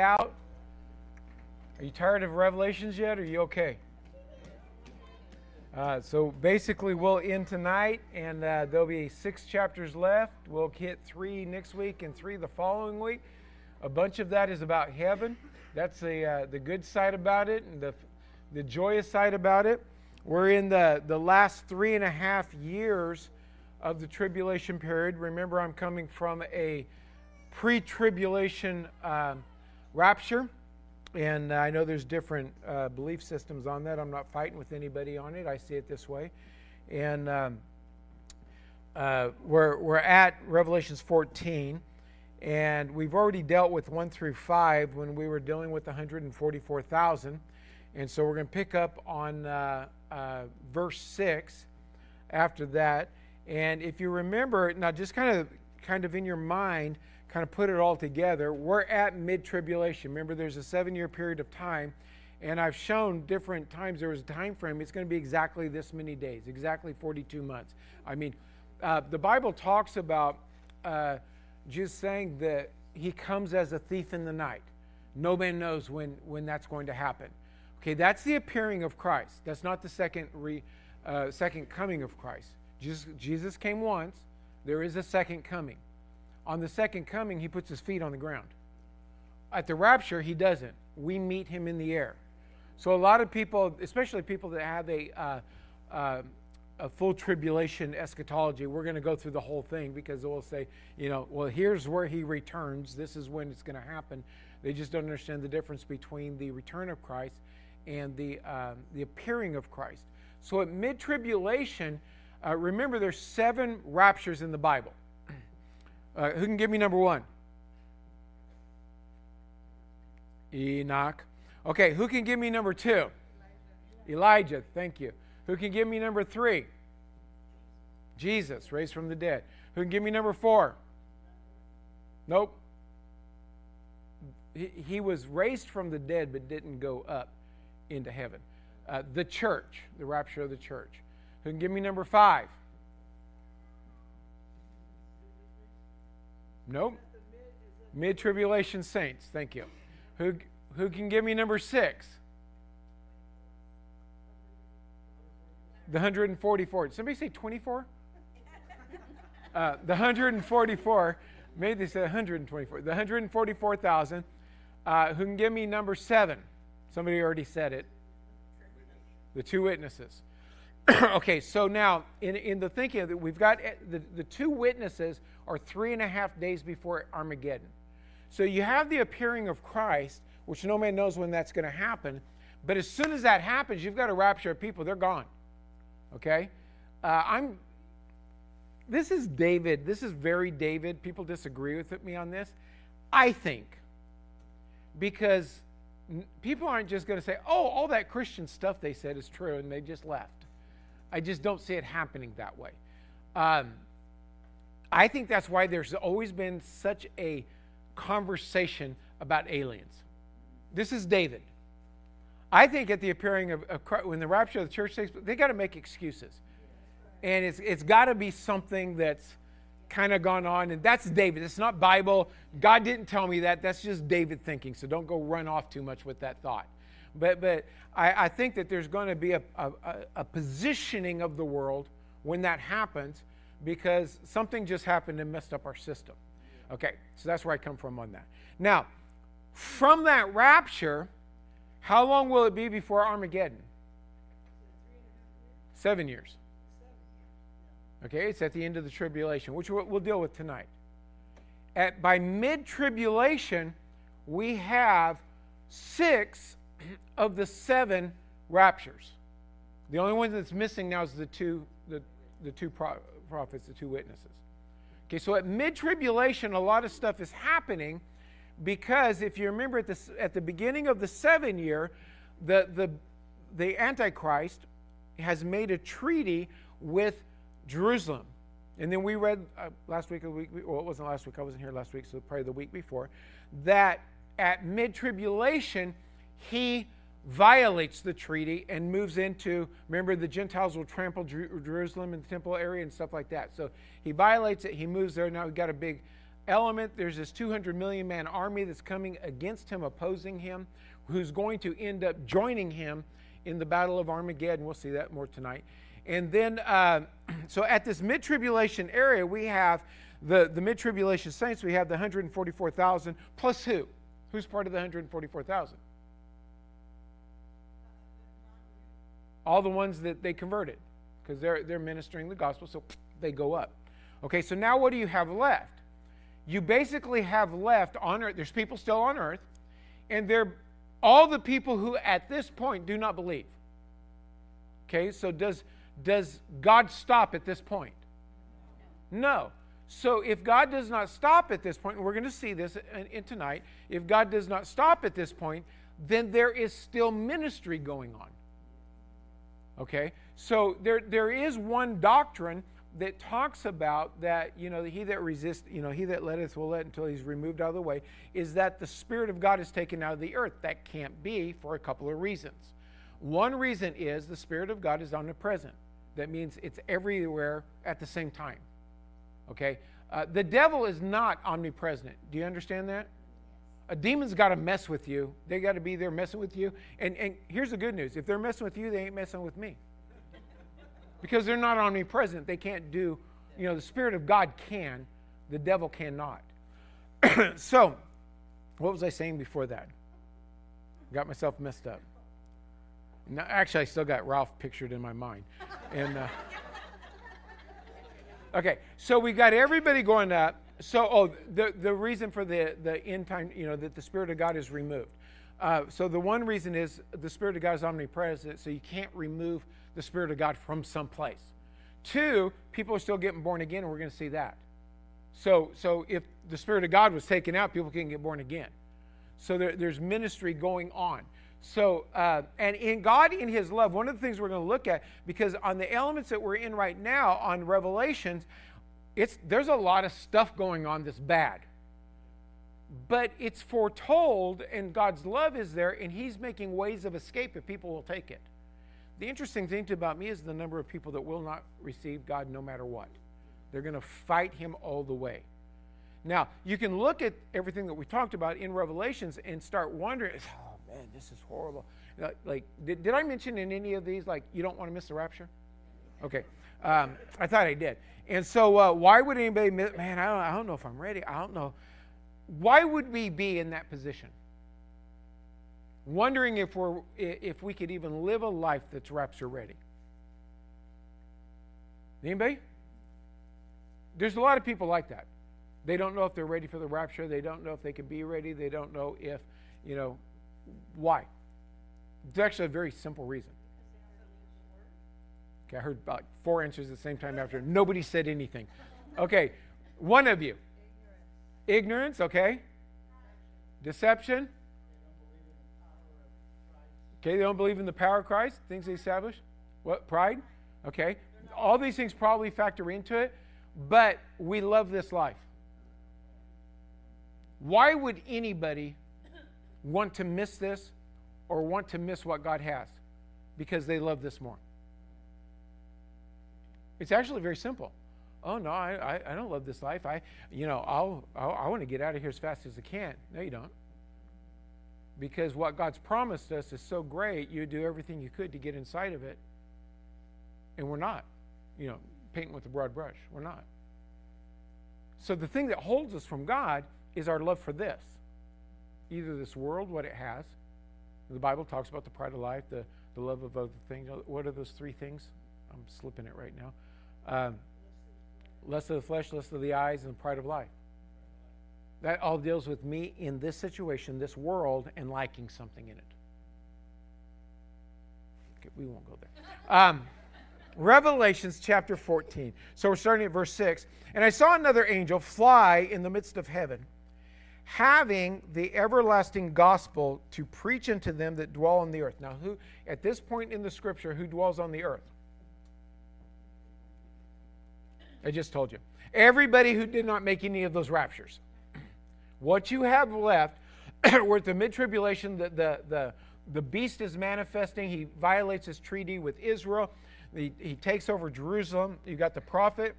out. Are you tired of Revelations yet? Are you okay? Uh, so basically, we'll end tonight, and uh, there'll be six chapters left. We'll hit three next week and three the following week. A bunch of that is about heaven. That's the uh, the good side about it, and the the joyous side about it. We're in the the last three and a half years of the tribulation period. Remember, I'm coming from a pre-tribulation um, rapture. And I know there's different uh, belief systems on that. I'm not fighting with anybody on it. I see it this way. And um, uh, we're, we're at Revelations 14, and we've already dealt with 1 through 5 when we were dealing with 144,000. And so we're going to pick up on uh, uh, verse 6 after that. And if you remember, now just kind of kind of in your mind, kind of put it all together, we're at mid tribulation. Remember, there's a seven year period of time, and I've shown different times there was a time frame. It's going to be exactly this many days, exactly 42 months. I mean, uh, the Bible talks about uh, just saying that he comes as a thief in the night. No man knows when, when that's going to happen. Okay, that's the appearing of Christ. That's not the second, re, uh, second coming of Christ. Jesus, Jesus came once, there is a second coming. On the second coming, he puts his feet on the ground. At the rapture, he doesn't. We meet him in the air. So a lot of people, especially people that have a, uh, uh, a full tribulation eschatology, we're going to go through the whole thing because they'll say, you know, well, here's where he returns. This is when it's going to happen. They just don't understand the difference between the return of Christ and the, uh, the appearing of Christ. So at mid tribulation, uh, remember there's seven raptures in the Bible. Uh, who can give me number one? Enoch. Okay, who can give me number two? Elijah. Elijah, thank you. Who can give me number three? Jesus, raised from the dead. Who can give me number four? Nope. He, he was raised from the dead but didn't go up into heaven. Uh, the church, the rapture of the church. Who can give me number five? Nope. Mid tribulation saints. Thank you. Who, who can give me number six? The 144. Did somebody say 24? Uh, the 144. Maybe they said 124. The 144,000. Uh, who can give me number seven? Somebody already said it. The two witnesses. okay, so now in, in the thinking that we've got eh, the, the two witnesses are three and a half days before Armageddon. So you have the appearing of Christ, which no man knows when that's going to happen. But as soon as that happens, you've got a rapture of people. They're gone. Okay? Uh, I'm. This is David. This is very David. People disagree with me on this. I think because people aren't just going to say, "Oh, all that Christian stuff they said is true," and they just left. I just don't see it happening that way. Um, I think that's why there's always been such a conversation about aliens. This is David. I think at the appearing of, of when the rapture of the church takes place, they got to make excuses. And it's, it's got to be something that's kind of gone on. And that's David. It's not Bible. God didn't tell me that. That's just David thinking. So don't go run off too much with that thought. But, but I, I think that there's going to be a, a, a positioning of the world when that happens because something just happened and messed up our system. Okay, so that's where I come from on that. Now, from that rapture, how long will it be before Armageddon? Seven years. Okay, it's at the end of the tribulation, which we'll deal with tonight. At, by mid tribulation, we have six of the seven raptures. The only one that's missing now is the two, the, the two prophets, the two witnesses. Okay, so at mid tribulation, a lot of stuff is happening because if you remember at the, at the beginning of the seven year, the, the, the Antichrist has made a treaty with Jerusalem. And then we read uh, last week, week, well, it wasn't last week, I wasn't here last week, so probably the week before, that at mid tribulation, he violates the treaty and moves into, remember, the Gentiles will trample Jerusalem and the temple area and stuff like that. So he violates it, he moves there. Now we've got a big element, there's this 200 million man army that's coming against him, opposing him, who's going to end up joining him in the Battle of Armageddon. We'll see that more tonight. And then, uh, so at this mid tribulation area, we have the, the mid tribulation saints, we have the 144,000 plus who? Who's part of the 144,000? All the ones that they converted because they're, they're ministering the gospel, so they go up. Okay, so now what do you have left? You basically have left on earth, there's people still on earth, and they're all the people who at this point do not believe. Okay, so does, does God stop at this point? No. So if God does not stop at this point, and we're going to see this in, in tonight, if God does not stop at this point, then there is still ministry going on. Okay? So there, there is one doctrine that talks about that, you know, he that resists, you know, he that letteth will let until he's removed out of the way, is that the Spirit of God is taken out of the earth. That can't be for a couple of reasons. One reason is the Spirit of God is omnipresent. That means it's everywhere at the same time. Okay? Uh, the devil is not omnipresent. Do you understand that? A demon's got to mess with you. They got to be there messing with you. And, and here's the good news if they're messing with you, they ain't messing with me because they're not omnipresent. They can't do, you know, the Spirit of God can, the devil cannot. so, what was I saying before that? Got myself messed up. Actually, I still got Ralph pictured in my mind. And uh, okay, so we got everybody going up. So, oh, the the reason for the the end time, you know, that the Spirit of God is removed. Uh, so the one reason is the Spirit of God is omnipresent, so you can't remove the Spirit of God from some place. Two, people are still getting born again, and we're going to see that. So, so if the Spirit of God was taken out, people can get born again. So there, there's ministry going on. So, uh, and in God, in His love, one of the things we're going to look at, because on the elements that we're in right now on Revelations, it's, there's a lot of stuff going on that's bad. But it's foretold, and God's love is there, and He's making ways of escape if people will take it. The interesting thing about me is the number of people that will not receive God no matter what. They're going to fight Him all the way. Now, you can look at everything that we talked about in Revelations and start wondering, oh man, this is horrible. Like, did, did I mention in any of these, like, you don't want to miss the rapture? Okay. Um, I thought I did. And so, uh, why would anybody, man, I don't, I don't know if I'm ready. I don't know. Why would we be in that position? wondering if, we're, if we could even live a life that's rapture ready. Anybody? There's a lot of people like that. They don't know if they're ready for the rapture. They don't know if they can be ready. They don't know if, you know, why. It's actually a very simple reason. Okay, I heard about four answers at the same time after. Nobody said anything. Okay, one of you. Ignorance, okay. Deception. Okay, they don't believe in the power of Christ, things they establish. What? Pride? Okay. All these things probably factor into it, but we love this life. Why would anybody want to miss this or want to miss what God has? Because they love this more. It's actually very simple. Oh no, I, I, I don't love this life. I you know I'll, I'll I want to get out of here as fast as I can. No, you don't because what God's promised us is so great, you do everything you could to get inside of it. And we're not, you know, painting with a broad brush. We're not. So the thing that holds us from God is our love for this either this world, what it has. The Bible talks about the pride of life, the, the love of other things. What are those three things? I'm slipping it right now. Um, lust of the flesh, lust of the eyes, and pride of life. That all deals with me in this situation, this world, and liking something in it. Okay, we won't go there. Um, Revelations chapter 14. So we're starting at verse 6. And I saw another angel fly in the midst of heaven, having the everlasting gospel to preach unto them that dwell on the earth. Now, who at this point in the scripture, who dwells on the earth? I just told you. Everybody who did not make any of those raptures. What you have left, with the mid tribulation, the, the, the, the beast is manifesting. He violates his treaty with Israel. He, he takes over Jerusalem. You've got the prophet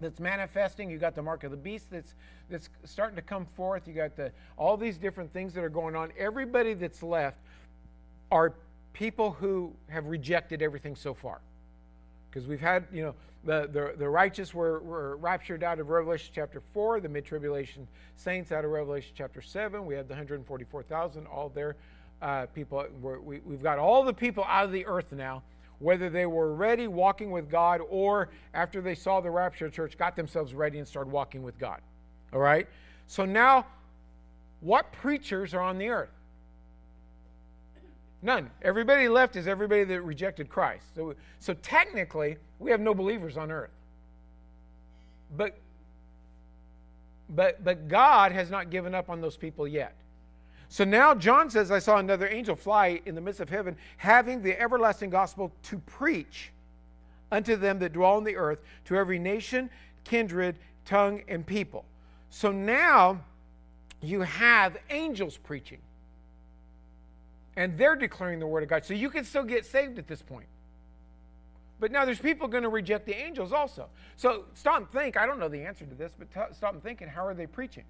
that's manifesting. You got the mark of the beast that's that's starting to come forth. You got the all these different things that are going on. Everybody that's left are people who have rejected everything so far. Because we've had, you know, the, the, the righteous were, were raptured out of Revelation chapter 4, the mid tribulation saints out of Revelation chapter 7. We have the 144,000, all their uh, people. we we've got all the people out of the earth now whether they were ready walking with God or after they saw the rapture church got themselves ready and started walking with God. All right? So now, what preachers are on the earth? None. Everybody left is everybody that rejected Christ. So, so technically, we have no believers on earth. But, but, but God has not given up on those people yet. So now John says, I saw another angel fly in the midst of heaven, having the everlasting gospel to preach unto them that dwell on the earth, to every nation, kindred, tongue, and people. So now you have angels preaching. And they're declaring the word of God. So you can still get saved at this point. But now there's people going to reject the angels also. So stop and think. I don't know the answer to this, but t- stop and thinking how are they preaching?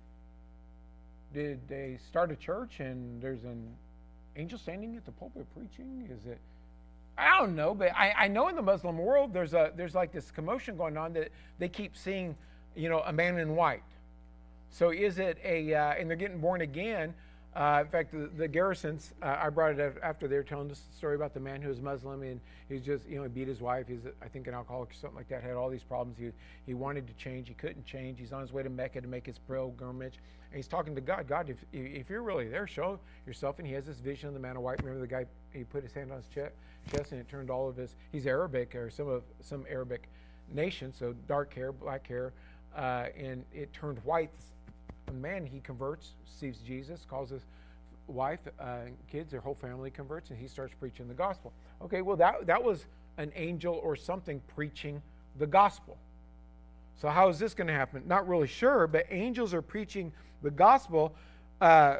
Did they start a church and there's an angel standing at the pulpit preaching? Is it? I don't know, but I, I know in the Muslim world there's a there's like this commotion going on that they keep seeing, you know, a man in white. So is it a uh, and they're getting born again? Uh, in fact, the, the Garrisons, uh, I brought it up after they were telling the story about the man who was Muslim and he's just, you know, he beat his wife. He's, I think, an alcoholic or something like that. Had all these problems. He he wanted to change. He couldn't change. He's on his way to Mecca to make his pilgrimage and he's talking to God. God, if, if you're really there, show yourself. And he has this vision of the man of white. Remember the guy, he put his hand on his chest and it turned all of his, he's Arabic or some of some Arabic nation, so dark hair, black hair, uh, and it turned white. A man, he converts, sees Jesus, calls his wife, uh, kids, their whole family converts, and he starts preaching the gospel. Okay, well, that, that was an angel or something preaching the gospel. So, how is this going to happen? Not really sure, but angels are preaching the gospel uh,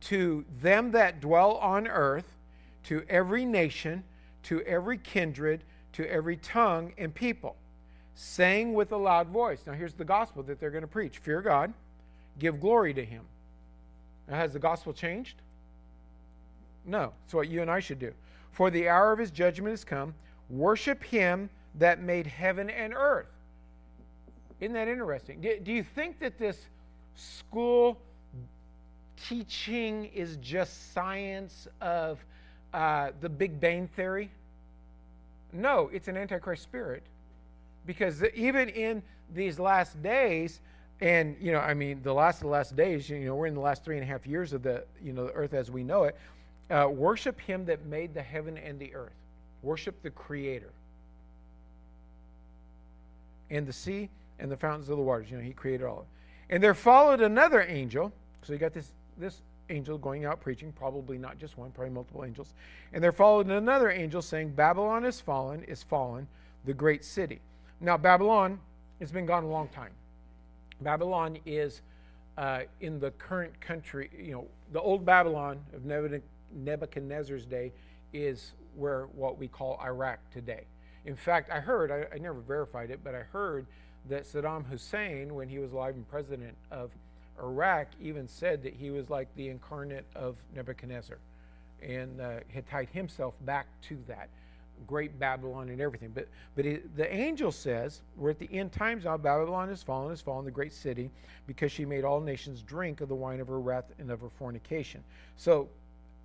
to them that dwell on earth, to every nation, to every kindred, to every tongue and people, saying with a loud voice. Now, here's the gospel that they're going to preach fear God, give glory to Him. Now, has the gospel changed? No. It's what you and I should do. For the hour of His judgment has come. Worship Him that made heaven and earth. Isn't that interesting? Do, you think that this school teaching is just science of uh, the Big Bang Theory? No, it's an Antichrist spirit. Because even in these last days, and you know, I mean, the last of the last days, you know, we're in the last three and a half years of the, you know, the earth as we know it. Uh, worship Him that made the heaven and the earth. Worship the Creator. And the sea and the fountains of the waters. You know, He created all of it. And there followed another angel. So you got this, this angel going out preaching, probably not just one, probably multiple angels. And there followed another angel saying, Babylon is fallen, is fallen, the great city. Now, Babylon has been gone a long time. Babylon is uh, in the current country, you know, the old Babylon of Nebuchadnezzar's day is where what we call Iraq today. In fact, I heard, I, I never verified it, but I heard that Saddam Hussein, when he was alive and president of Iraq, even said that he was like the incarnate of Nebuchadnezzar and uh, had tied himself back to that great Babylon and everything. But, but it, the angel says, we're at the end times now, Babylon has fallen, has fallen, the great city, because she made all nations drink of the wine of her wrath and of her fornication. So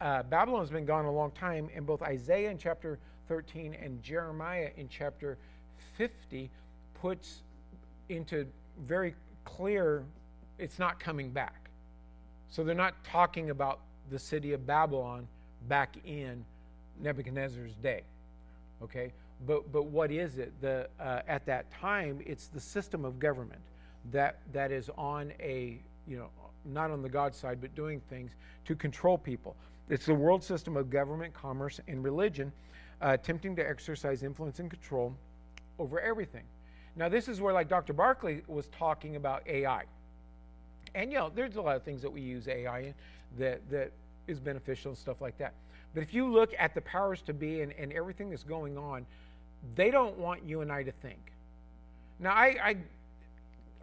uh, Babylon has been gone a long time, and both Isaiah in chapter 13 and Jeremiah in chapter 50 puts into very clear it's not coming back. So they're not talking about the city of Babylon back in Nebuchadnezzar's day. Okay? But, but what is it? The, uh, at that time, it's the system of government that, that is on a, you know, not on the God side, but doing things to control people. It's the world system of government, commerce, and religion, uh, attempting to exercise influence and control over everything. Now, this is where, like Dr. Barkley was talking about AI. And, you know, there's a lot of things that we use AI in that, that is beneficial and stuff like that. But if you look at the powers to be and, and everything that's going on, they don't want you and I to think. Now, I, I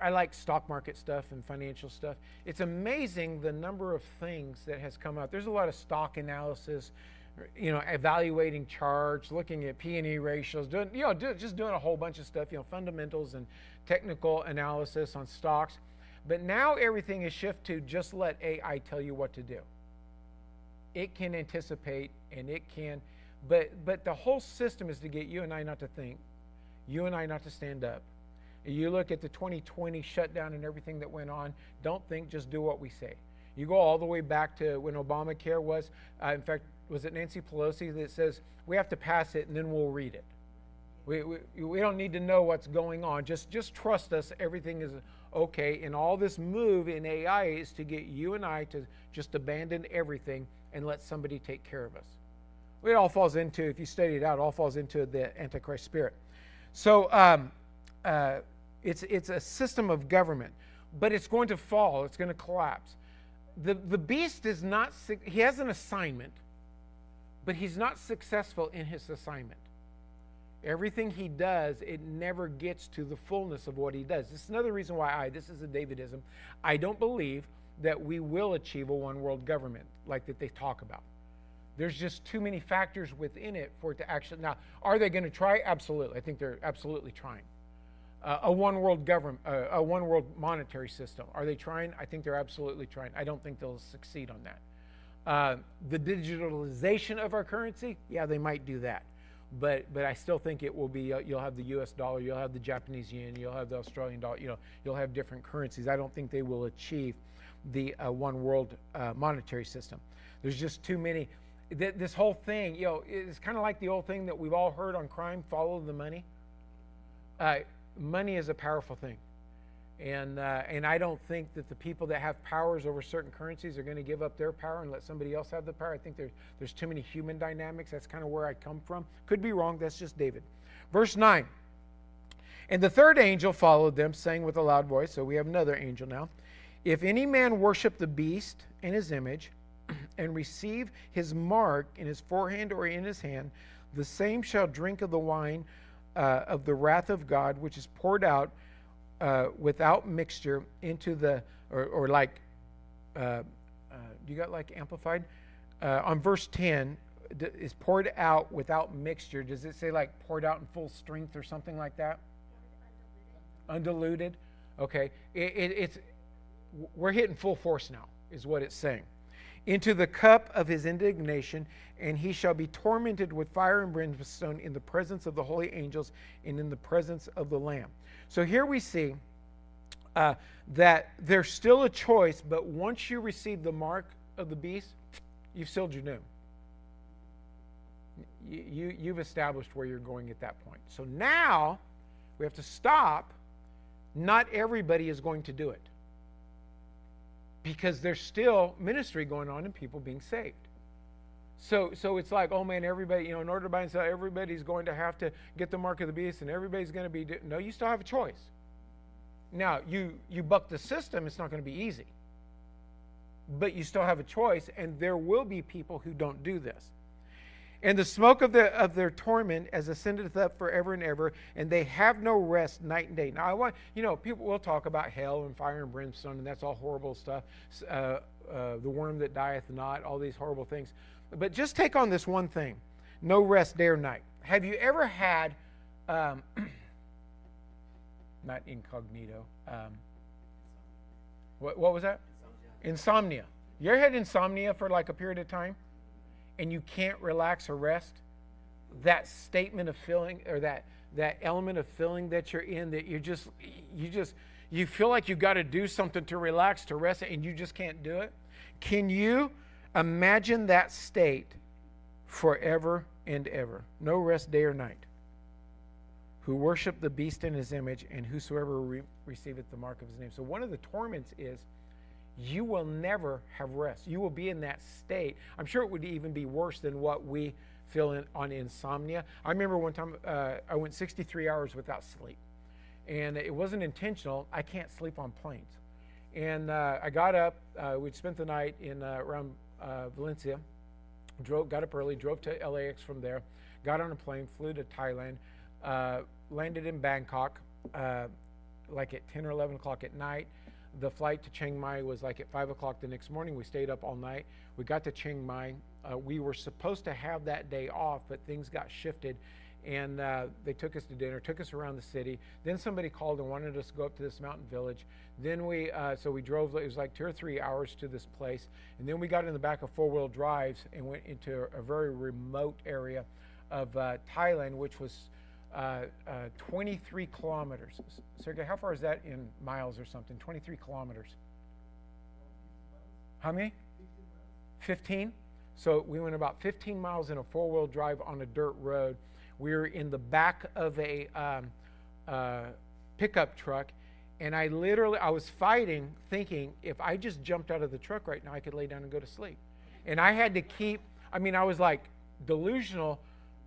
I like stock market stuff and financial stuff. It's amazing the number of things that has come out. There's a lot of stock analysis, you know, evaluating charts, looking at P and E ratios, doing, you know, do, just doing a whole bunch of stuff, you know, fundamentals and technical analysis on stocks. But now everything is shifted to just let AI tell you what to do. It can anticipate and it can, but but the whole system is to get you and I not to think, you and I not to stand up you look at the 2020 shutdown and everything that went on, don't think, just do what we say. You go all the way back to when Obamacare was, uh, in fact, was it Nancy Pelosi that says, we have to pass it and then we'll read it. We, we, we don't need to know what's going on. Just, just trust us, everything is okay. And all this move in AI is to get you and I to just abandon everything and let somebody take care of us. It all falls into, if you study it out, it all falls into the Antichrist spirit. So, um, uh, it's, it's a system of government, but it's going to fall, it's going to collapse. The, the beast is not, he has an assignment, but he's not successful in his assignment. Everything he does, it never gets to the fullness of what he does. This is another reason why I, this is a Davidism, I don't believe that we will achieve a one world government like that they talk about. There's just too many factors within it for it to actually. Now, are they going to try? Absolutely. I think they're absolutely trying uh, a one world government, uh, a one world monetary system. Are they trying? I think they're absolutely trying. I don't think they'll succeed on that. Uh, the digitalization of our currency, yeah, they might do that, but but I still think it will be. Uh, you'll have the U.S. dollar, you'll have the Japanese yen, you'll have the Australian dollar. You know, you'll have different currencies. I don't think they will achieve the uh, one world uh, monetary system. There's just too many. this whole thing, you know, it's kind of like the old thing that we've all heard on crime: follow the money. Uh, money is a powerful thing. And, uh, and I don't think that the people that have powers over certain currencies are going to give up their power and let somebody else have the power. I think there's, there's too many human dynamics. That's kind of where I come from. Could be wrong. That's just David. Verse 9. And the third angel followed them, saying with a loud voice. So we have another angel now. If any man worship the beast and his image, and receive his mark in his forehead or in his hand, the same shall drink of the wine uh, of the wrath of God, which is poured out uh, without mixture into the, or, or like, uh, uh you got like amplified? Uh, on verse 10, is poured out without mixture. Does it say like poured out in full strength or something like that? Undiluted. Okay. It, it, it's, we're hitting full force now, is what it's saying into the cup of his indignation, and he shall be tormented with fire and brimstone in the presence of the holy angels and in the presence of the Lamb. So here we see uh, that there's still a choice, but once you receive the mark of the beast, you've sealed your doom. You, you, you've established where you're going at that point. So now we have to stop. Not everybody is going to do it because there's still ministry going on and people being saved. So, so it's like, oh man, everybody, you know, in order to buy and sell, everybody's going to have to get the mark of the beast, and everybody's going to be. No, you still have a choice. Now, you you buck the system; it's not going to be easy. But you still have a choice, and there will be people who don't do this. And the smoke of, the, of their torment as ascendeth up forever and ever, and they have no rest night and day. Now, I want, you know, people will talk about hell and fire and brimstone, and that's all horrible stuff. Uh, uh, the worm that dieth not, all these horrible things. But just take on this one thing no rest day or night. Have you ever had, um, not incognito, um, what, what was that? Insomnia. insomnia. You ever had insomnia for like a period of time? and you can't relax or rest, that statement of feeling or that that element of feeling that you're in that you just you just you feel like you got to do something to relax to rest and you just can't do it can you imagine that state forever and ever no rest day or night who worship the beast in his image and whosoever re- receiveth the mark of his name so one of the torments is you will never have rest. You will be in that state. I'm sure it would even be worse than what we feel in, on insomnia. I remember one time uh, I went 63 hours without sleep, and it wasn't intentional. I can't sleep on planes. And uh, I got up. Uh, we'd spent the night in uh, around uh, Valencia. Drove, got up early, drove to LAX from there, got on a plane, flew to Thailand, uh, landed in Bangkok like at 10 or 11 o'clock at night. The flight to Chiang Mai was like at 5 o'clock the next morning. We stayed up all night. We got to Chiang Mai. Uh, we were supposed to have that day off, but things got shifted and uh, they took us to dinner, took us around the city. Then somebody called and wanted us to go up to this mountain village. Then we, uh, so we drove. It was like two or three hours to this place, and then we got in the back of four-wheel drives and went into a very remote area of uh, Thailand, which was uh, uh, 23 kilometers. Sergey, how far is that in miles or something? 23 kilometers. How many? 15. So we went about 15 miles in a four-wheel drive on a dirt road we were in the back of a um, uh, pickup truck, and I literally I was fighting, thinking if I just jumped out of the truck right now, I could lay down and go to sleep. And I had to keep. I mean, I was like delusional,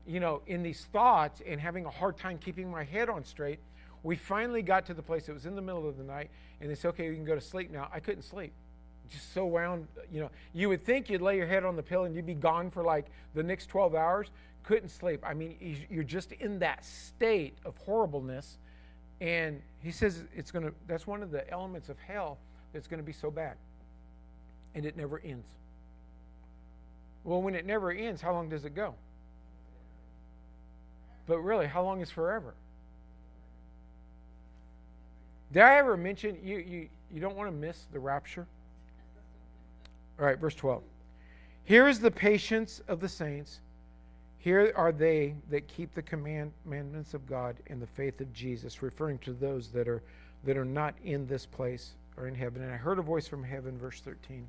you know, in these thoughts and having a hard time keeping my head on straight. We finally got to the place. It was in the middle of the night, and they said, "Okay, you can go to sleep now." I couldn't sleep just so wound, you know, you would think you'd lay your head on the pillow and you'd be gone for like the next 12 hours couldn't sleep. I mean, you're just in that state of horribleness. And he says it's going to, that's one of the elements of hell that's going to be so bad. And it never ends. Well, when it never ends, how long does it go? But really, how long is forever? Did I ever mention you, you, you don't want to miss the rapture? All right, verse 12. Here is the patience of the saints. Here are they that keep the commandments of God and the faith of Jesus, referring to those that are that are not in this place or in heaven. And I heard a voice from heaven, verse 13,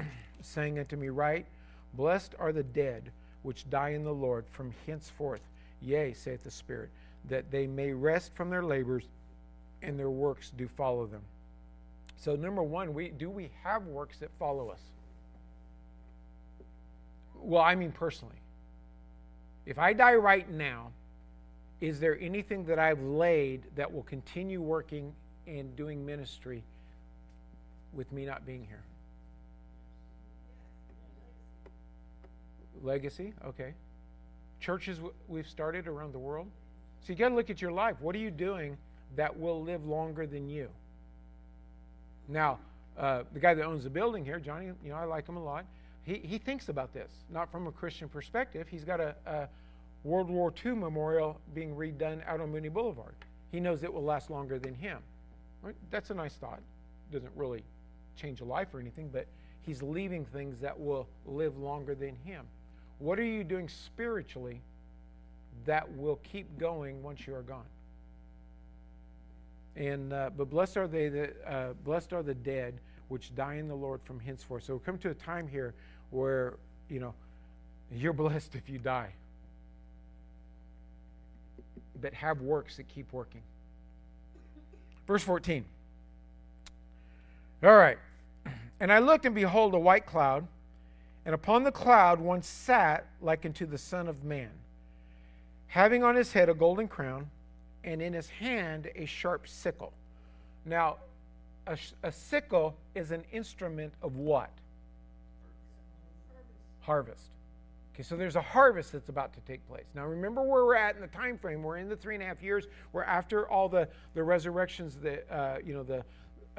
saying unto me, Write, blessed are the dead which die in the Lord from henceforth. Yea, saith the Spirit, that they may rest from their labors and their works do follow them. So number one, we do we have works that follow us? Well, I mean personally. If I die right now, is there anything that I've laid that will continue working and doing ministry with me not being here? Legacy, okay. Churches we've started around the world. So you got to look at your life. What are you doing that will live longer than you? Now, uh, the guy that owns the building here, Johnny, you know, I like him a lot he, thinks about this, not from a Christian perspective. He's got a, a World War II memorial being redone out on Mooney Boulevard. He knows it will last longer than him. Right? That's a nice thought. Doesn't really change a life or anything, but he's leaving things that will live longer than him. What are you doing spiritually that will keep going once you are gone? And uh, but blessed are they that uh, blessed are the dead which die in the Lord from henceforth. So we come to a time here where, you know, you're blessed if you die. But have works that keep working. Verse 14. All right. And I looked, and behold, a white cloud, and upon the cloud one sat like unto the Son of Man, having on his head a golden crown, and in his hand a sharp sickle. Now, a, a sickle is an instrument of what? Harvest. Okay, so there's a harvest that's about to take place. Now remember where we're at in the time frame. We're in the three and a half years. We're after all the, the resurrections that uh, you know the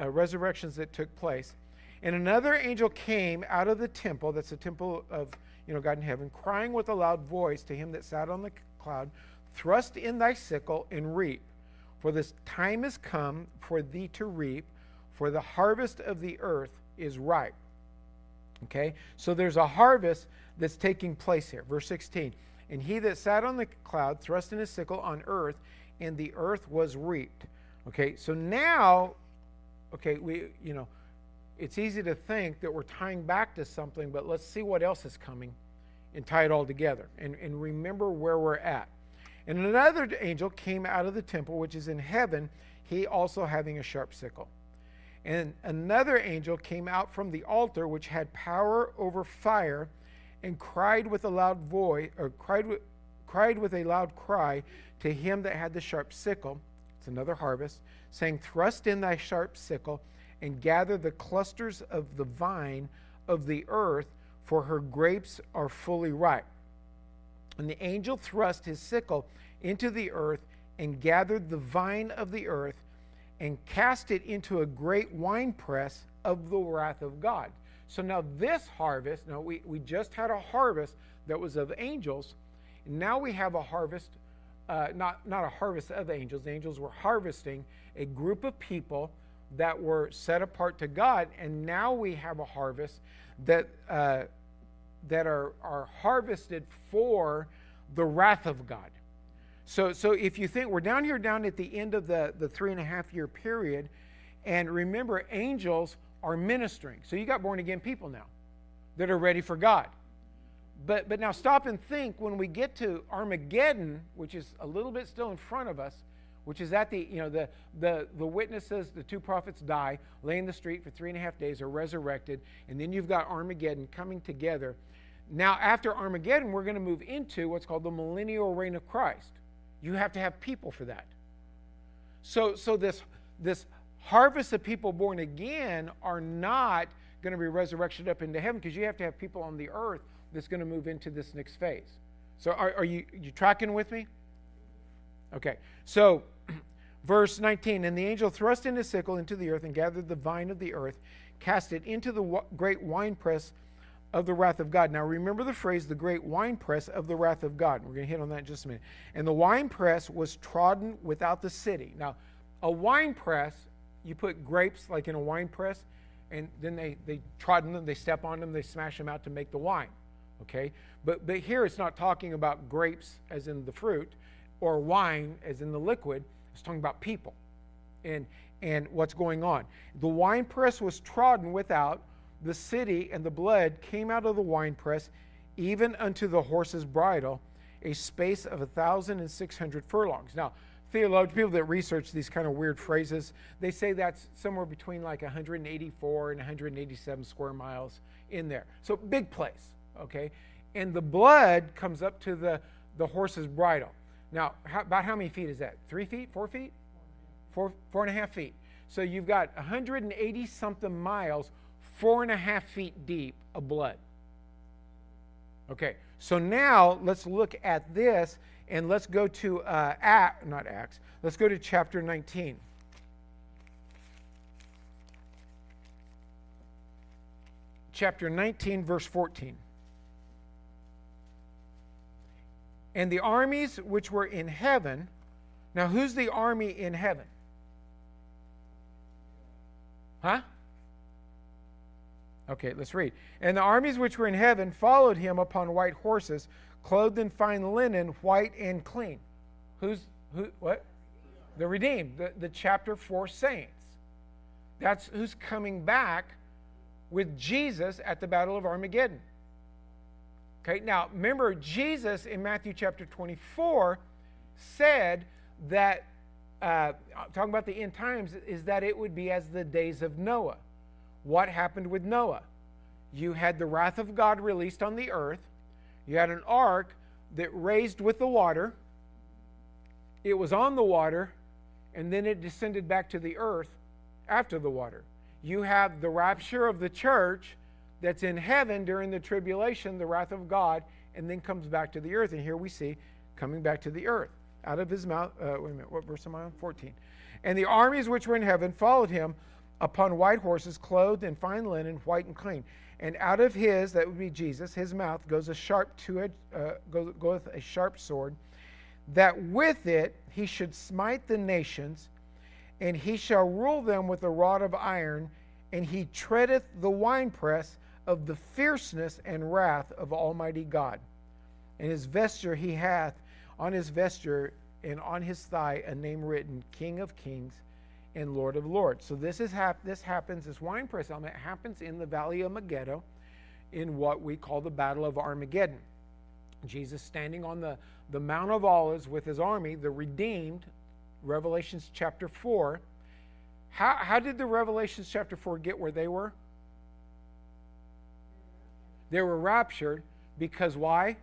uh, resurrections that took place. And another angel came out of the temple, that's the temple of you know God in heaven, crying with a loud voice to him that sat on the cloud, Thrust in thy sickle and reap, for this time is come for thee to reap, for the harvest of the earth is ripe. Okay? So there's a harvest that's taking place here. Verse 16. And he that sat on the cloud thrust in his sickle on earth, and the earth was reaped. Okay, so now, okay, we, you know, it's easy to think that we're tying back to something, but let's see what else is coming and tie it all together and, and remember where we're at. And another angel came out of the temple, which is in heaven, he also having a sharp sickle. And another angel came out from the altar, which had power over fire, and cried with a loud voice, or cried with, cried with a loud cry to him that had the sharp sickle. It's another harvest, saying, Thrust in thy sharp sickle and gather the clusters of the vine of the earth, for her grapes are fully ripe. And the angel thrust his sickle into the earth and gathered the vine of the earth and cast it into a great winepress of the wrath of God. So now this harvest, now we, we just had a harvest that was of angels. And Now we have a harvest, uh, not, not a harvest of angels. The angels were harvesting a group of people that were set apart to God. And now we have a harvest that, uh, that are, are harvested for the wrath of God. So, so if you think we're down here, down at the end of the, the three and a half year period, and remember, angels are ministering. So you got born again people now that are ready for God. But, but now stop and think when we get to Armageddon, which is a little bit still in front of us, which is at the, you know, the, the, the witnesses, the two prophets die, lay in the street for three and a half days, are resurrected, and then you've got Armageddon coming together. Now, after Armageddon, we're going to move into what's called the millennial reign of Christ. You have to have people for that. So, so this, this harvest of people born again are not going to be resurrected up into heaven because you have to have people on the earth that's going to move into this next phase. So are, are you, you tracking with me? Okay. So verse 19, and the angel thrust in his sickle into the earth and gathered the vine of the earth, cast it into the great winepress of the wrath of God. Now remember the phrase, the great winepress of the wrath of God. We're going to hit on that in just a minute. And the winepress was trodden without the city. Now, a winepress you put grapes like in a wine press, and then they, they trodden them, they step on them, they smash them out to make the wine. Okay? But, but here it's not talking about grapes as in the fruit or wine as in the liquid. It's talking about people and, and what's going on. The wine press was trodden without, the city and the blood came out of the winepress, even unto the horse's bridle, a space of a thousand and six hundred furlongs. Now, theologians, people that research these kind of weird phrases, they say that's somewhere between like 184 and 187 square miles in there. So big place, okay? And the blood comes up to the, the horse's bridle. Now, how, about how many feet is that? Three feet? Four feet? Four, four and a half feet. So you've got 180 something miles, four and a half feet deep of blood. Okay, so now let's look at this and let's go to uh, not Acts. Let's go to chapter 19. Chapter 19, verse 14. And the armies which were in heaven. Now, who's the army in heaven? Huh? Okay, let's read. And the armies which were in heaven followed him upon white horses clothed in fine linen, white and clean. Who's who? What? The redeemed, the, the chapter four saints. That's who's coming back with Jesus at the Battle of Armageddon. Okay, now remember, Jesus in Matthew chapter 24 said that, uh, talking about the end times, is that it would be as the days of Noah. What happened with Noah? You had the wrath of God released on the earth, you had an ark that raised with the water, it was on the water, and then it descended back to the earth after the water. You have the rapture of the church that's in heaven during the tribulation, the wrath of God, and then comes back to the earth. And here we see coming back to the earth. Out of his mouth, uh, wait a minute, what verse am I on? 14. And the armies which were in heaven followed him upon white horses, clothed in fine linen, white and clean. And out of his, that would be Jesus, his mouth goes a sharp two-edged, uh, goeth a sharp sword, that with it he should smite the nations, and he shall rule them with a rod of iron, and he treadeth the winepress of the fierceness and wrath of Almighty God. And his vesture he hath on his vesture and on his thigh a name written, King of Kings and Lord of Lords. So this is hap- this happens, this wine press element happens in the Valley of Megiddo in what we call the Battle of Armageddon. Jesus standing on the, the Mount of Olives with his army, the redeemed, Revelations chapter 4. How, how did the Revelations chapter 4 get where they were? They were raptured because why?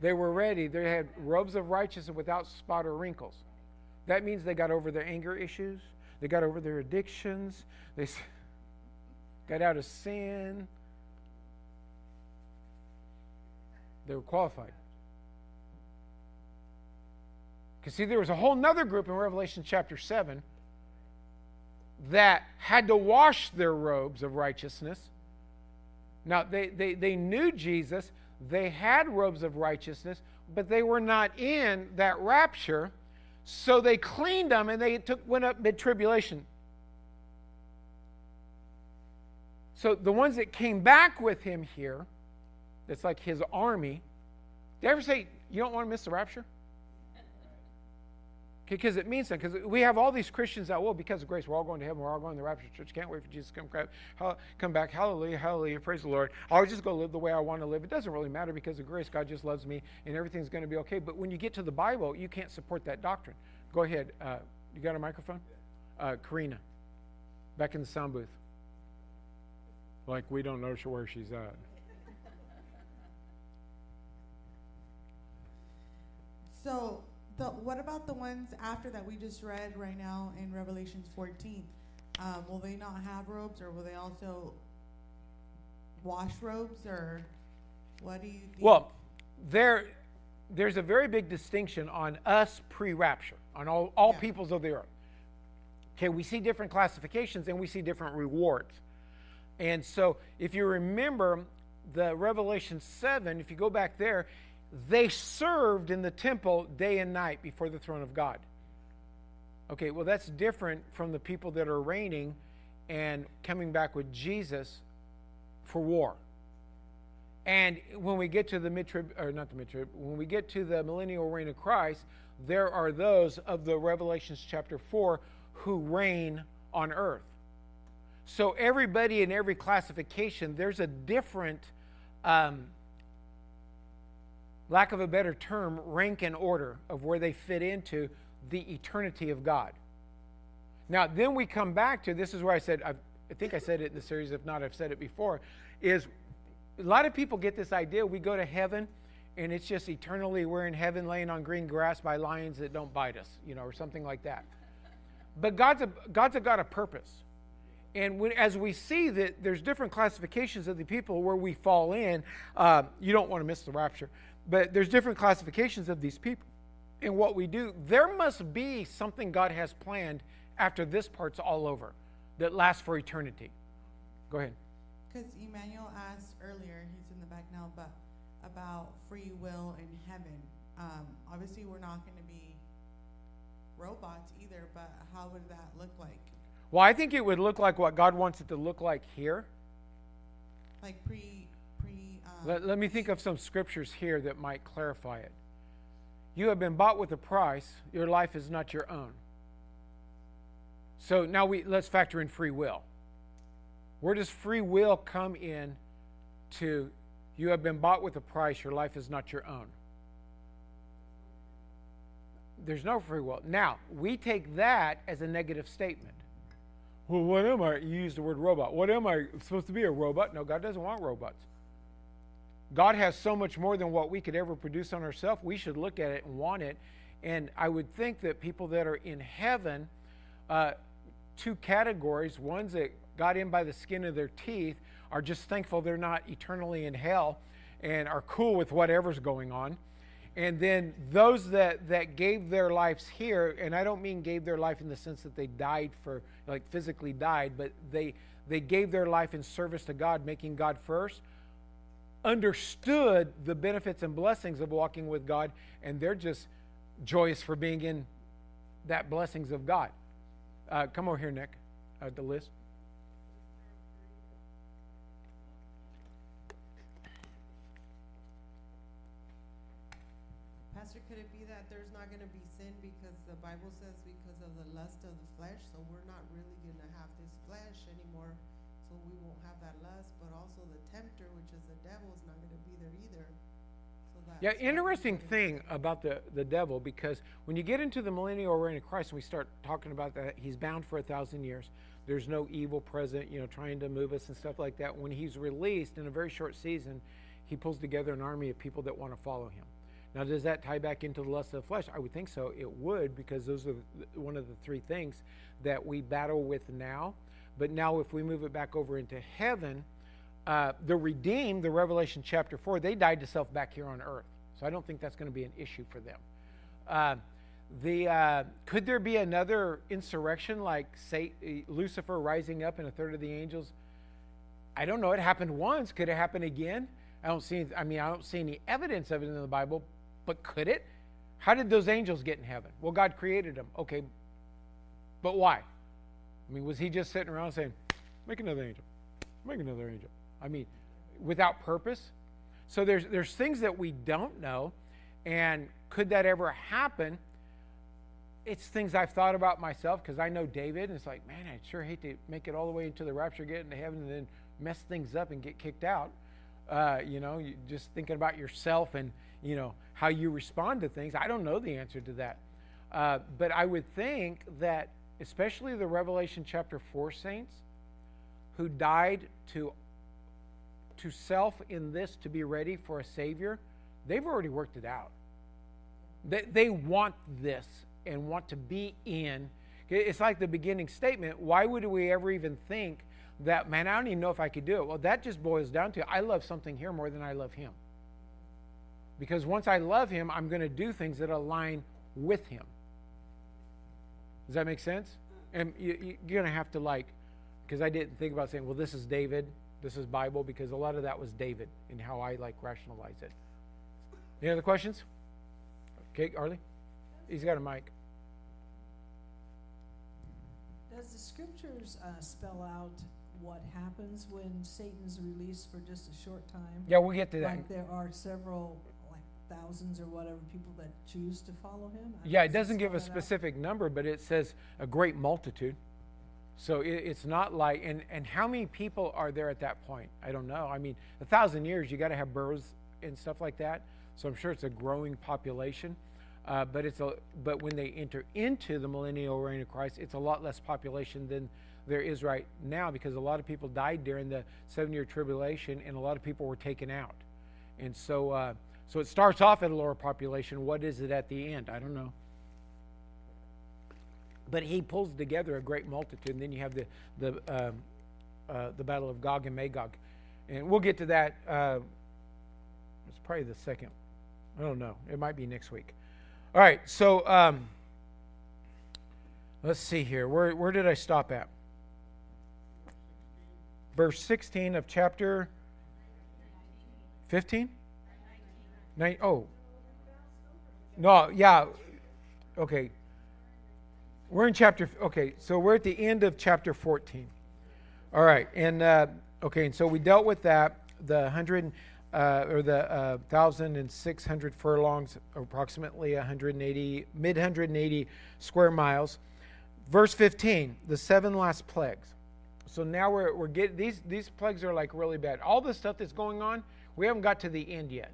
They were ready. They had robes of righteousness without spot or wrinkles. That means they got over their anger issues, they got over their addictions, they got out of sin. They were qualified. Because, see, there was a whole nother group in Revelation chapter 7 that had to wash their robes of righteousness. Now, they, they, they knew Jesus, they had robes of righteousness, but they were not in that rapture. So they cleaned them and they took, went up mid tribulation. So the ones that came back with him here, that's like his army, did I ever say, you don't want to miss the rapture? Because it means something. Because we have all these Christians that, well, because of grace, we're all going to heaven. We're all going to the rapture church. Can't wait for Jesus to come, come back. Hallelujah, hallelujah. Praise the Lord. I'll just go live the way I want to live. It doesn't really matter because of grace. God just loves me and everything's going to be okay. But when you get to the Bible, you can't support that doctrine. Go ahead. Uh, you got a microphone? Uh, Karina, back in the sound booth. Like we don't know where she's at. So, the, what about the ones after that we just read right now in Revelations 14? Um, will they not have robes, or will they also wash robes, or what do you think? Well, there, there's a very big distinction on us pre-rapture, on all, all yeah. peoples of the earth. Okay, we see different classifications and we see different rewards. And so, if you remember the Revelation 7, if you go back there, they served in the temple day and night before the throne of God. Okay, well, that's different from the people that are reigning and coming back with Jesus for war. And when we get to the mid trib, or not the mid trib, when we get to the millennial reign of Christ, there are those of the Revelations chapter 4 who reign on earth. So everybody in every classification, there's a different, um, lack of a better term, rank and order of where they fit into the eternity of God. Now, then we come back to this is where I said, I've, I think I said it in the series, if not, I've said it before, is a lot of people get this idea we go to heaven and it's just eternally we're in heaven laying on green grass by lions that don't bite us, you know, or something like that. But God's a, God's a God of purpose. And when, as we see that there's different classifications of the people where we fall in, uh, you don't want to miss the rapture, but there's different classifications of these people. And what we do, there must be something God has planned after this part's all over that lasts for eternity. Go ahead. Because Emmanuel asked earlier, he's in the back now, but about free will in heaven. Um, obviously, we're not going to be robots either, but how would that look like? Well, I think it would look like what God wants it to look like here. Like pre, let, let me think of some scriptures here that might clarify it. You have been bought with a price. Your life is not your own. So now we let's factor in free will. Where does free will come in to you have been bought with a price, your life is not your own? There's no free will. Now, we take that as a negative statement. Well, what am I? You use the word robot. What am I supposed to be? A robot? No, God doesn't want robots. God has so much more than what we could ever produce on ourselves. We should look at it and want it. And I would think that people that are in heaven, uh, two categories ones that got in by the skin of their teeth are just thankful they're not eternally in hell and are cool with whatever's going on and then those that that gave their lives here and i don't mean gave their life in the sense that they died for like physically died but they they gave their life in service to god making god first understood the benefits and blessings of walking with god and they're just joyous for being in that blessings of god. Uh, come over here nick uh, the list. Pastor, could it be that there's not going to be sin because the Bible says because of the lust of the flesh, so we're not really going to have this flesh anymore, we won't have that lust. But also the tempter, which is the devil, is not going to be there either. So yeah, interesting thing about the, the devil because when you get into the millennial reign of Christ and we start talking about that, he's bound for a thousand years. There's no evil present, you know, trying to move us and stuff like that. When he's released in a very short season, he pulls together an army of people that want to follow him. Now, does that tie back into the lust of the flesh? I would think so. It would, because those are one of the three things that we battle with now. But now, if we move it back over into heaven, uh, the redeemed, the Revelation chapter 4, they died to self back here on earth. So I don't think that's going to be an issue for them. Uh, The uh, could there be another insurrection like say Lucifer rising up and a third of the angels? I don't know. It happened once. Could it happen again? I don't see. I mean, I don't see any evidence of it in the Bible. But could it? How did those angels get in heaven? Well, God created them. Okay, but why? I mean, was He just sitting around saying, "Make another angel, make another angel"? I mean, without purpose. So there's there's things that we don't know, and could that ever happen? It's things I've thought about myself because I know David, and it's like, man, I'd sure hate to make it all the way into the rapture, get into heaven, and then mess things up and get kicked out. Uh, you know, you just thinking about yourself and you know how you respond to things. I don't know the answer to that, uh, but I would think that especially the Revelation chapter four saints who died to to self in this to be ready for a Savior, they've already worked it out. They, they want this and want to be in. It's like the beginning statement. Why would we ever even think that, man, I don't even know if I could do it? Well, that just boils down to I love something here more than I love Him. Because once I love Him, I'm going to do things that align with Him. Does that make sense? And you, are going to have to, like, because I didn't think about saying, well, this is David, this is Bible because a lot of that was David and how I like rationalize it. Any other questions? Okay, Arlie? He's got a mic. Does the scriptures uh, spell out what happens when Satan's released for just a short time? Yeah, we'll get to that. Like there are several, thousands or whatever, people that choose to follow him? I yeah, it doesn't give a specific out? number, but it says a great multitude. So it, it's not like, and, and how many people are there at that point? I don't know. I mean, a thousand years, you got to have births and stuff like that. So I'm sure it's a growing population. Uh, but it's a but when they enter into the millennial reign of Christ, it's a lot less population than there is right now because a lot of people died during the seven-year tribulation, and a lot of people were taken out. And so, uh, so it starts off at a lower population. What is it at the end? I don't know. But he pulls together a great multitude, and then you have the the um, uh, the battle of Gog and Magog, and we'll get to that. Uh, it's probably the second. I don't know. It might be next week. All right. So um, let's see here. Where where did I stop at? Verse sixteen of chapter fifteen. Nine, oh. No, yeah. Okay. We're in chapter, okay, so we're at the end of chapter 14. All right, and uh, okay, and so we dealt with that, the 100 uh, or the uh, 1,600 furlongs, approximately 180, mid 180 square miles. Verse 15, the seven last plagues. So now we're, we're getting, these, these plagues are like really bad. All the stuff that's going on, we haven't got to the end yet.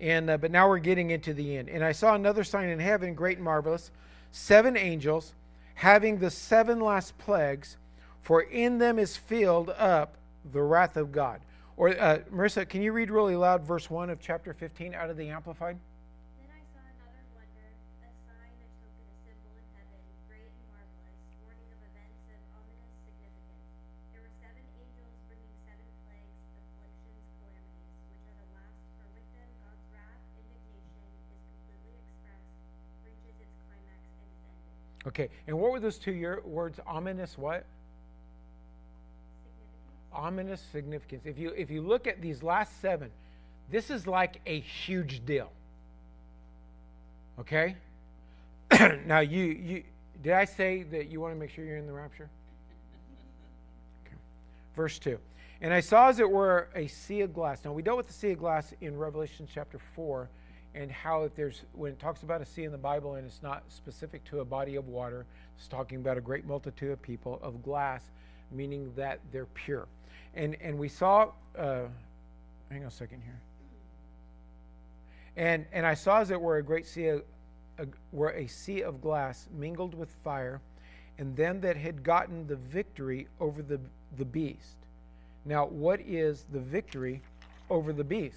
And, uh, but now we're getting into the end. And I saw another sign in heaven, great and marvelous, seven angels having the seven last plagues, for in them is filled up the wrath of God. Or, uh, Marissa, can you read really loud verse 1 of chapter 15 out of the Amplified? Okay, and what were those two words? Ominous what? Ominous significance. If you if you look at these last seven, this is like a huge deal. Okay? now you you did I say that you want to make sure you're in the rapture? Okay. Verse 2. And I saw as it were a sea of glass. Now we dealt with the sea of glass in Revelation chapter 4 and how if there's when it talks about a sea in the Bible and it's not specific to a body of water, it's talking about a great multitude of people of glass, meaning that they're pure. And and we saw uh, hang on a second here. And and I saw as it were a great sea of, a, were a sea of glass mingled with fire, and them that had gotten the victory over the the beast. Now, what is the victory over the beast?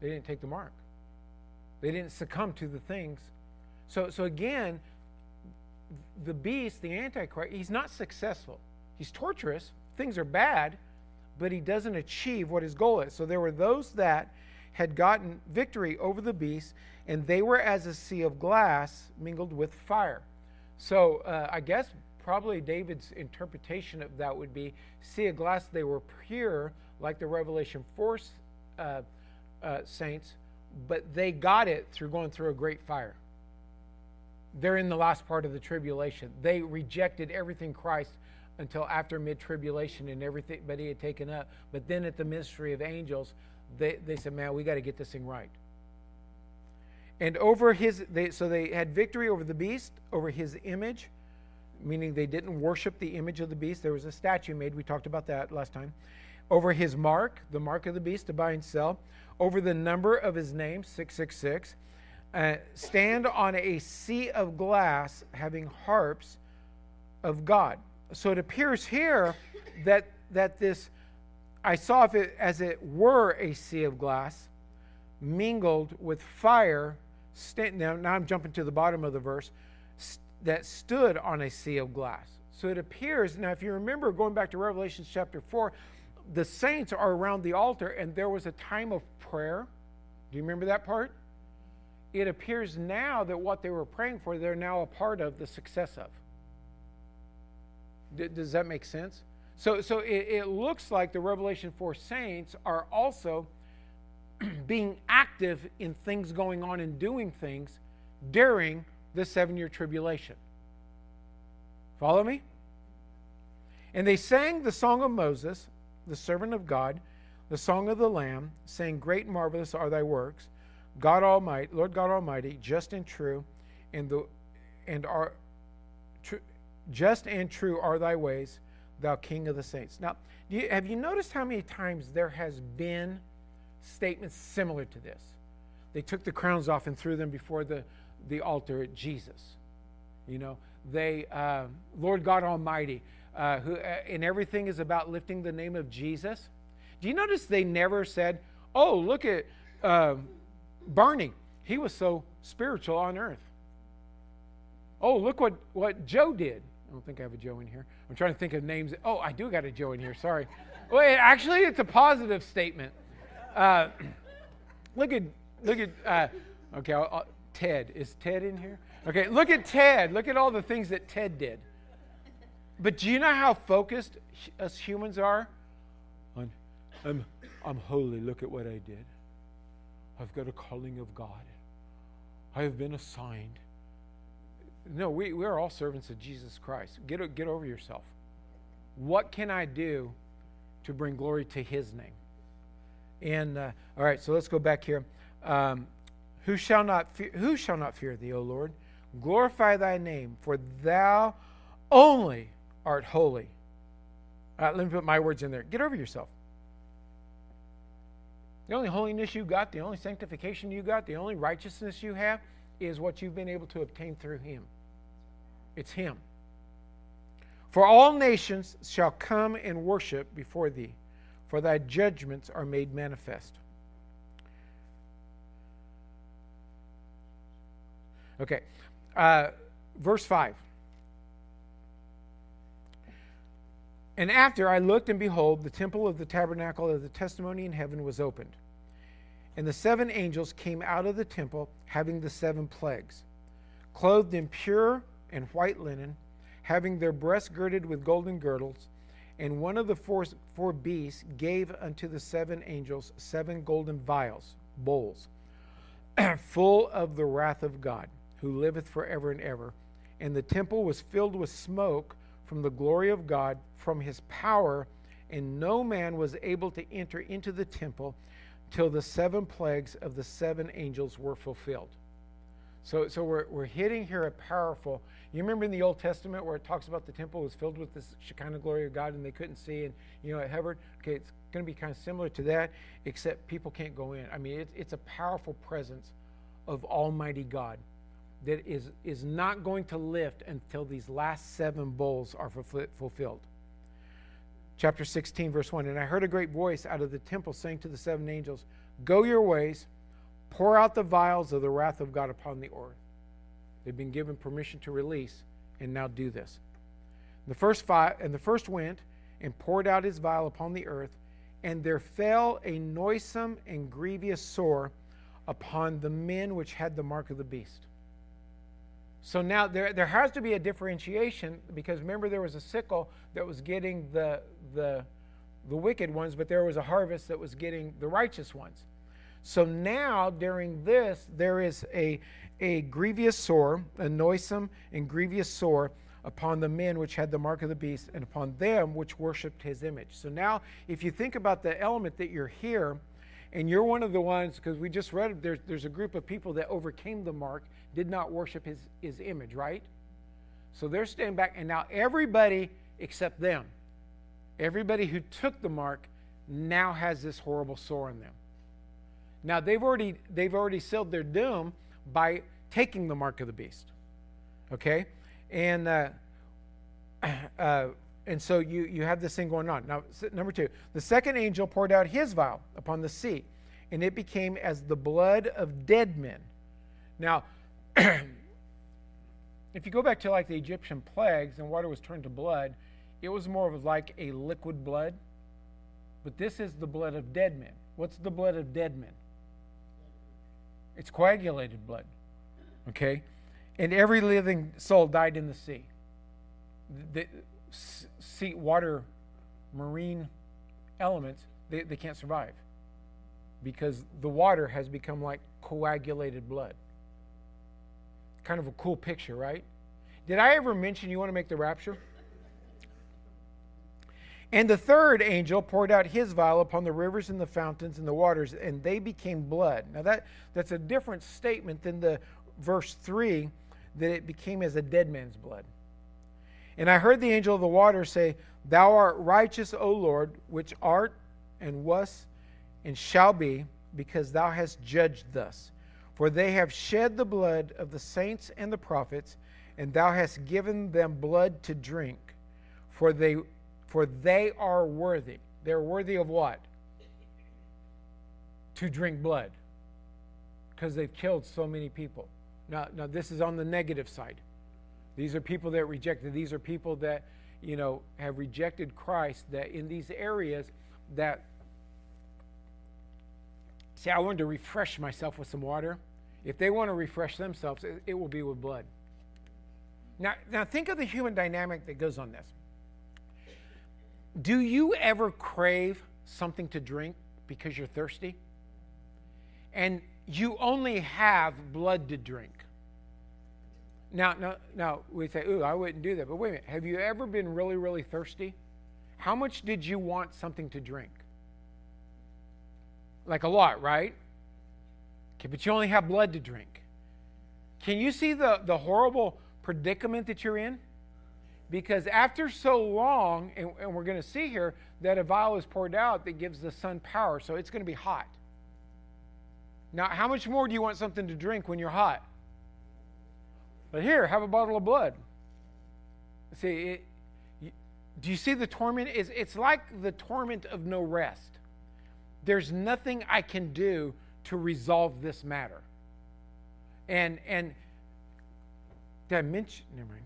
They didn't take the mark. They didn't succumb to the things. So, so again, the beast, the Antichrist, he's not successful. He's torturous. Things are bad, but he doesn't achieve what his goal is. So there were those that had gotten victory over the beast, and they were as a sea of glass mingled with fire. So uh, I guess probably David's interpretation of that would be sea of glass, they were pure, like the Revelation 4 uh, uh, saints, but they got it through going through a great fire. They're in the last part of the tribulation. They rejected everything Christ until after mid tribulation and everything, but he had taken up. But then at the ministry of angels, they, they said, Man, we got to get this thing right. And over his, they, so they had victory over the beast, over his image, meaning they didn't worship the image of the beast. There was a statue made. We talked about that last time. Over his mark, the mark of the beast to buy and sell. Over the number of his name, 666. Uh, stand on a sea of glass having harps of God. So it appears here that, that this, I saw it as it were a sea of glass mingled with fire. St- now, now I'm jumping to the bottom of the verse that stood on a sea of glass. So it appears, now if you remember going back to Revelation chapter 4, the saints are around the altar and there was a time of prayer. Do you remember that part? It appears now that what they were praying for, they're now a part of the success of. D- does that make sense? So, so it, it looks like the Revelation 4 saints are also being active in things going on and doing things during the seven year tribulation. Follow me? And they sang the song of Moses, the servant of God, the song of the Lamb, saying, Great and marvelous are thy works, God Almighty, Lord God Almighty, just and true, and the and are tr- just and true are thy ways, thou King of the saints. Now, you, have you noticed how many times there has been statements similar to this? They took the crowns off and threw them before the the altar at Jesus. You know, they, uh, Lord God Almighty, uh, who, uh, and everything is about lifting the name of Jesus. Do you notice they never said, oh, look at um, Barney. He was so spiritual on earth. Oh, look what, what Joe did. I don't think I have a Joe in here. I'm trying to think of names. Oh, I do got a Joe in here. Sorry. well, it, actually, it's a positive statement. Uh, look at, look at, uh, okay, I'll, I'll, Ted. Is Ted in here? Okay, look at Ted. Look at all the things that Ted did. But do you know how focused us humans are? On, I'm, I'm holy. Look at what I did. I've got a calling of God. I have been assigned. No, we, we are all servants of Jesus Christ. Get, get over yourself. What can I do to bring glory to his name? And, uh, all right, so let's go back here. Um, who shall not who shall not fear thee, O Lord? Glorify thy name, for thou only art holy. Right, let me put my words in there. Get over yourself. The only holiness you got, the only sanctification you got, the only righteousness you have is what you've been able to obtain through Him. It's Him. For all nations shall come and worship before thee, for thy judgments are made manifest. Okay. Uh, verse 5. And after I looked, and behold, the temple of the tabernacle of the testimony in heaven was opened. And the seven angels came out of the temple, having the seven plagues, clothed in pure and white linen, having their breasts girded with golden girdles. And one of the four, four beasts gave unto the seven angels seven golden vials, bowls, full of the wrath of God who liveth forever and ever. And the temple was filled with smoke from the glory of God, from his power, and no man was able to enter into the temple till the seven plagues of the seven angels were fulfilled. So, so we're, we're hitting here a powerful. You remember in the Old Testament where it talks about the temple was filled with this Shekinah glory of God and they couldn't see and, you know, it hovered? Okay, it's going to be kind of similar to that, except people can't go in. I mean, it, it's a powerful presence of Almighty God that is, is not going to lift until these last seven bowls are fulfilled. Chapter 16, verse 1 And I heard a great voice out of the temple saying to the seven angels, Go your ways, pour out the vials of the wrath of God upon the earth. They've been given permission to release, and now do this. The first five, and the first went and poured out his vial upon the earth, and there fell a noisome and grievous sore upon the men which had the mark of the beast. So now there, there has to be a differentiation because remember there was a sickle that was getting the, the, the wicked ones, but there was a harvest that was getting the righteous ones. So now during this, there is a, a grievous sore, a noisome and grievous sore upon the men which had the mark of the beast and upon them which worshipped his image. So now, if you think about the element that you're here, and you're one of the ones, because we just read, there's, there's a group of people that overcame the mark, did not worship his, his image, right? So they're standing back, and now everybody except them, everybody who took the mark, now has this horrible sore in them. Now they've already they've already sealed their doom by taking the mark of the beast. Okay, and uh, uh, and so you you have this thing going on. Now number two, the second angel poured out his vial upon the sea, and it became as the blood of dead men. Now. if you go back to like the Egyptian plagues and water was turned to blood, it was more of like a liquid blood. But this is the blood of dead men. What's the blood of dead men? It's coagulated blood. Okay? And every living soul died in the sea. The sea, water, marine elements, they, they can't survive because the water has become like coagulated blood. Kind of a cool picture, right? Did I ever mention you want to make the rapture? And the third angel poured out his vial upon the rivers and the fountains and the waters, and they became blood. Now, that, that's a different statement than the verse 3 that it became as a dead man's blood. And I heard the angel of the water say, Thou art righteous, O Lord, which art and wast and shall be, because thou hast judged thus. For they have shed the blood of the saints and the prophets, and thou hast given them blood to drink. For they for they are worthy. They're worthy of what? To drink blood. Because they've killed so many people. Now, now, this is on the negative side. These are people that rejected. These are people that, you know, have rejected Christ, that in these areas that. See, I wanted to refresh myself with some water. If they want to refresh themselves, it, it will be with blood. Now, now, think of the human dynamic that goes on this. Do you ever crave something to drink because you're thirsty? And you only have blood to drink. Now, now, now we say, ooh, I wouldn't do that. But wait a minute. Have you ever been really, really thirsty? How much did you want something to drink? Like a lot, right? Okay, but you only have blood to drink. Can you see the, the horrible predicament that you're in? Because after so long, and, and we're going to see here that a vial is poured out that gives the sun power, so it's going to be hot. Now, how much more do you want something to drink when you're hot? But here, have a bottle of blood. See, it, you, do you see the torment? It's, it's like the torment of no rest. There's nothing I can do to resolve this matter. And and did I mention? Never mind.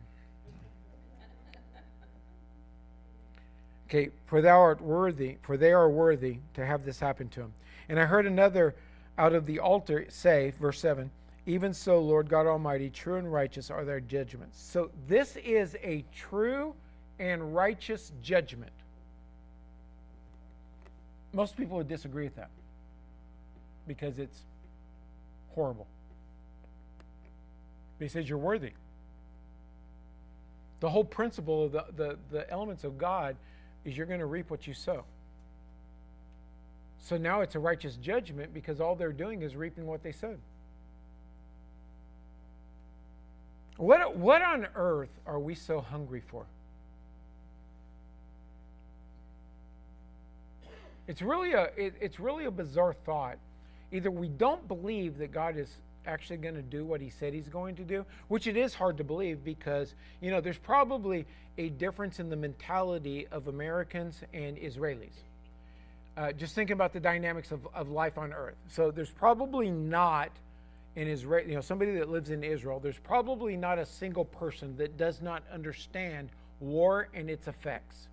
Okay, for thou art worthy, for they are worthy to have this happen to them. And I heard another out of the altar say, verse 7, even so, Lord God Almighty, true and righteous are their judgments. So this is a true and righteous judgment. Most people would disagree with that because it's horrible. But he says you're worthy. The whole principle of the, the, the elements of God is you're going to reap what you sow. So now it's a righteous judgment because all they're doing is reaping what they sowed. What, what on earth are we so hungry for? It's really a it, it's really a bizarre thought. Either we don't believe that God is actually going to do what he said he's going to do, which it is hard to believe because, you know, there's probably a difference in the mentality of Americans and Israelis. Uh, just thinking about the dynamics of, of life on earth. So there's probably not in Israel, you know, somebody that lives in Israel, there's probably not a single person that does not understand war and its effects.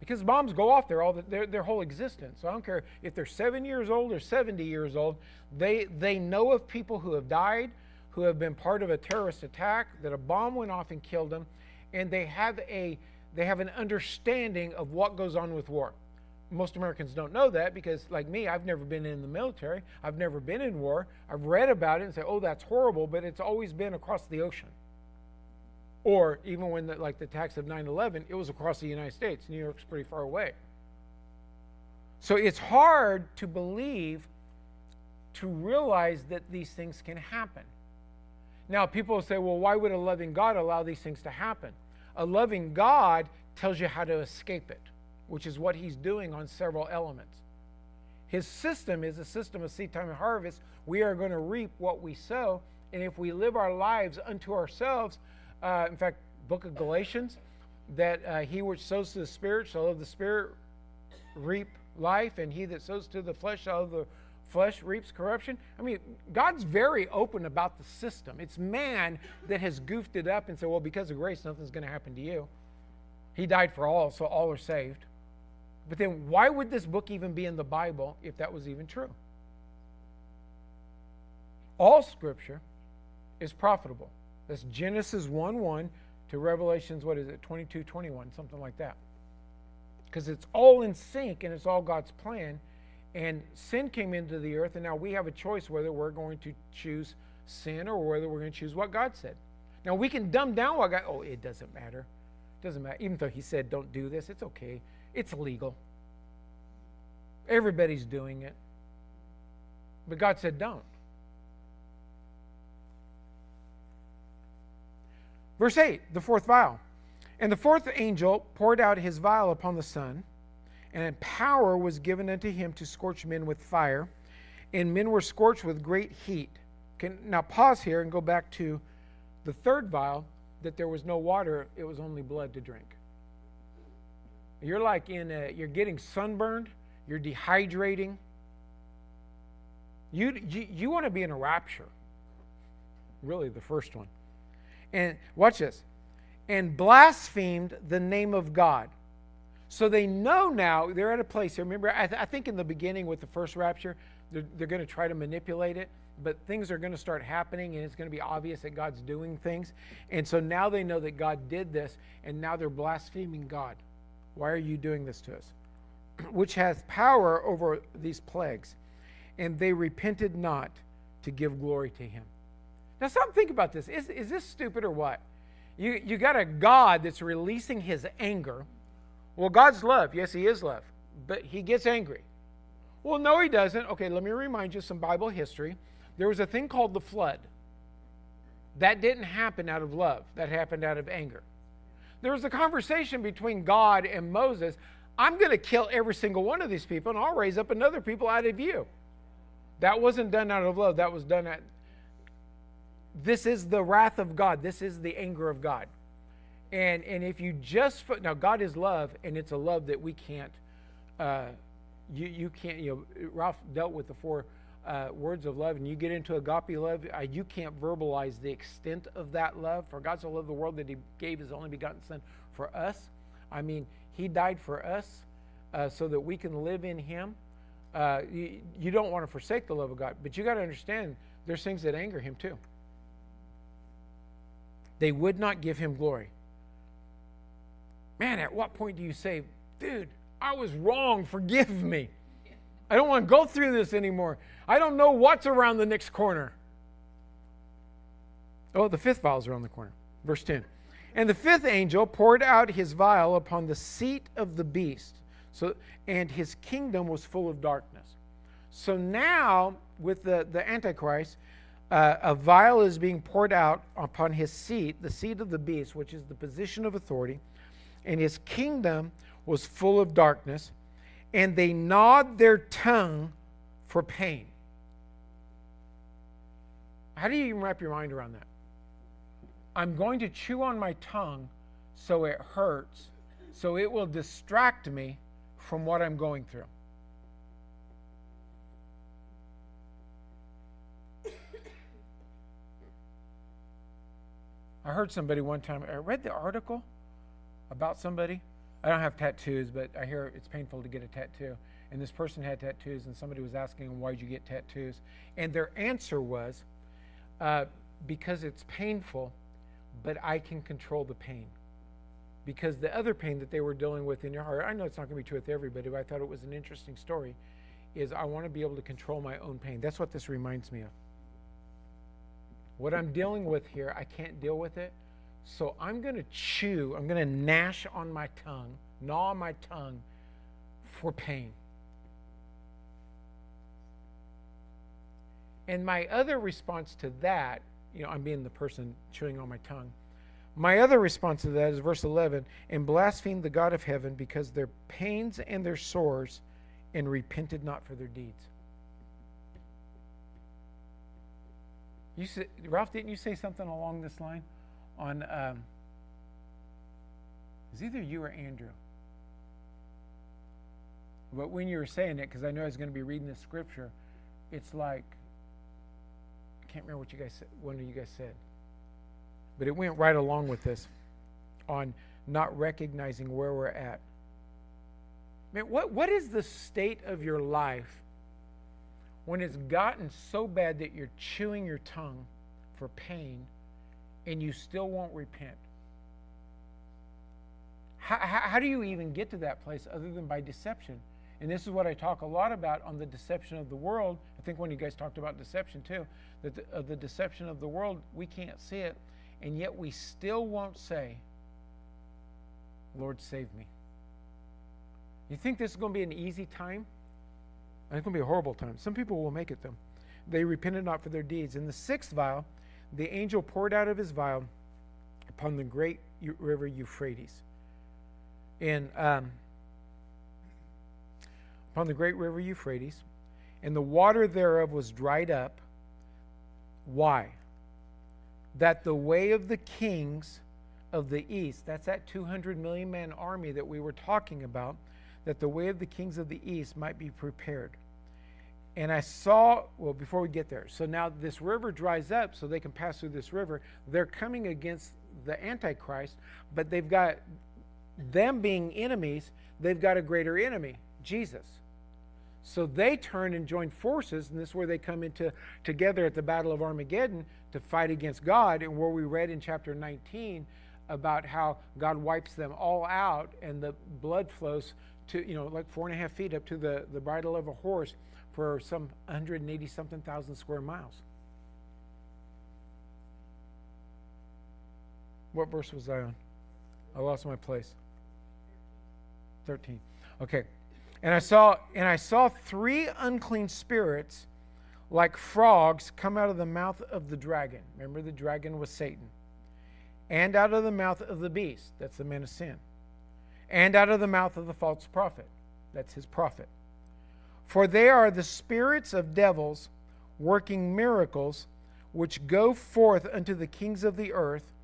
because bombs go off there all the, their, their whole existence. So I don't care if they're seven years old or 70 years old, they, they know of people who have died, who have been part of a terrorist attack, that a bomb went off and killed them, and they have, a, they have an understanding of what goes on with war. Most Americans don't know that because, like me, I've never been in the military. I've never been in war. I've read about it and say, oh, that's horrible, but it's always been across the ocean. Or even when, the, like the attacks of 9 11, it was across the United States. New York's pretty far away. So it's hard to believe, to realize that these things can happen. Now, people say, well, why would a loving God allow these things to happen? A loving God tells you how to escape it, which is what he's doing on several elements. His system is a system of seed time and harvest. We are going to reap what we sow. And if we live our lives unto ourselves, uh, in fact, book of Galatians, that uh, he which sows to the Spirit shall of the Spirit reap life, and he that sows to the flesh shall of the flesh reaps corruption. I mean, God's very open about the system. It's man that has goofed it up and said, well, because of grace, nothing's going to happen to you. He died for all, so all are saved. But then, why would this book even be in the Bible if that was even true? All scripture is profitable. That's Genesis 1 1 to Revelations, what is it, 22 21, something like that. Because it's all in sync and it's all God's plan. And sin came into the earth, and now we have a choice whether we're going to choose sin or whether we're going to choose what God said. Now we can dumb down what God, oh, it doesn't matter. It doesn't matter. Even though He said, don't do this, it's okay. It's legal. Everybody's doing it. But God said, don't. Verse 8, the fourth vial. And the fourth angel poured out his vial upon the sun, and power was given unto him to scorch men with fire, and men were scorched with great heat. Can, now pause here and go back to the third vial that there was no water, it was only blood to drink. You're like in a, you're getting sunburned, you're dehydrating. You, you, you want to be in a rapture. Really, the first one and watch this, and blasphemed the name of God. So they know now, they're at a place. Remember, I, th- I think in the beginning with the first rapture, they're, they're going to try to manipulate it, but things are going to start happening and it's going to be obvious that God's doing things. And so now they know that God did this, and now they're blaspheming God. Why are you doing this to us? Which has power over these plagues. And they repented not to give glory to him. Now, stop think about this. Is, is this stupid or what? You, you got a God that's releasing his anger. Well, God's love. Yes, he is love. But he gets angry. Well, no, he doesn't. Okay, let me remind you some Bible history. There was a thing called the flood. That didn't happen out of love, that happened out of anger. There was a conversation between God and Moses I'm going to kill every single one of these people, and I'll raise up another people out of you. That wasn't done out of love, that was done at. this is the wrath of God. This is the anger of God. And, and if you just, now God is love, and it's a love that we can't, uh, you, you can't, you know, Ralph dealt with the four uh, words of love, and you get into agape love, uh, you can't verbalize the extent of that love. For God so loved the world that he gave his only begotten Son for us. I mean, he died for us uh, so that we can live in him. Uh, you, you don't want to forsake the love of God, but you got to understand there's things that anger him too. They would not give him glory. Man, at what point do you say, dude, I was wrong, forgive me? I don't want to go through this anymore. I don't know what's around the next corner. Oh, the fifth vial is around the corner. Verse 10. And the fifth angel poured out his vial upon the seat of the beast, so, and his kingdom was full of darkness. So now, with the, the Antichrist, uh, a vial is being poured out upon his seat, the seat of the beast, which is the position of authority, and his kingdom was full of darkness, and they gnawed their tongue for pain. How do you even wrap your mind around that? I'm going to chew on my tongue so it hurts, so it will distract me from what I'm going through. I heard somebody one time, I read the article about somebody I don't have tattoos, but I hear it's painful to get a tattoo. And this person had tattoos, and somebody was asking them, Why'd you get tattoos? And their answer was, uh, Because it's painful, but I can control the pain. Because the other pain that they were dealing with in your heart, I know it's not going to be true with everybody, but I thought it was an interesting story, is I want to be able to control my own pain. That's what this reminds me of. What I'm dealing with here, I can't deal with it. So I'm going to chew, I'm going to gnash on my tongue, gnaw on my tongue for pain. And my other response to that, you know, I'm being the person chewing on my tongue. My other response to that is verse 11 and blasphemed the God of heaven because their pains and their sores and repented not for their deeds. You said, Ralph, didn't you say something along this line? On, um, it's either you or Andrew. But when you were saying it, because I know I was going to be reading this scripture, it's like, I can't remember what you guys said, one of you guys said. But it went right along with this on not recognizing where we're at. Man, what, what is the state of your life when it's gotten so bad that you're chewing your tongue for pain and you still won't repent? How, how, how, do you even get to that place other than by deception? And this is what I talk a lot about on the deception of the world. I think when you guys talked about deception too, that the, uh, the deception of the world, we can't see it, and yet we still won't say, Lord, save me. You think this is going to be an easy time? It's going to be a horrible time. Some people will make it, though. They repented not for their deeds. In the sixth vial, the angel poured out of his vial upon the great river Euphrates. And um, upon the great river Euphrates, and the water thereof was dried up. Why? That the way of the kings of the east, that's that 200 million man army that we were talking about, that the way of the kings of the east might be prepared. And I saw, well, before we get there, so now this river dries up so they can pass through this river. They're coming against the Antichrist, but they've got them being enemies, they've got a greater enemy, Jesus. So they turn and join forces, and this is where they come into together at the Battle of Armageddon to fight against God, and where we read in chapter 19 about how God wipes them all out and the blood flows to, you know, like four and a half feet up to the, the bridle of a horse for some 180 something thousand square miles. What verse was I on? I lost my place. 13. Okay. And I saw and I saw three unclean spirits like frogs come out of the mouth of the dragon. Remember the dragon was Satan. And out of the mouth of the beast, that's the man of sin and out of the mouth of the false prophet. That's his prophet. For they are the spirits of devils working miracles, which go forth unto the kings of the earth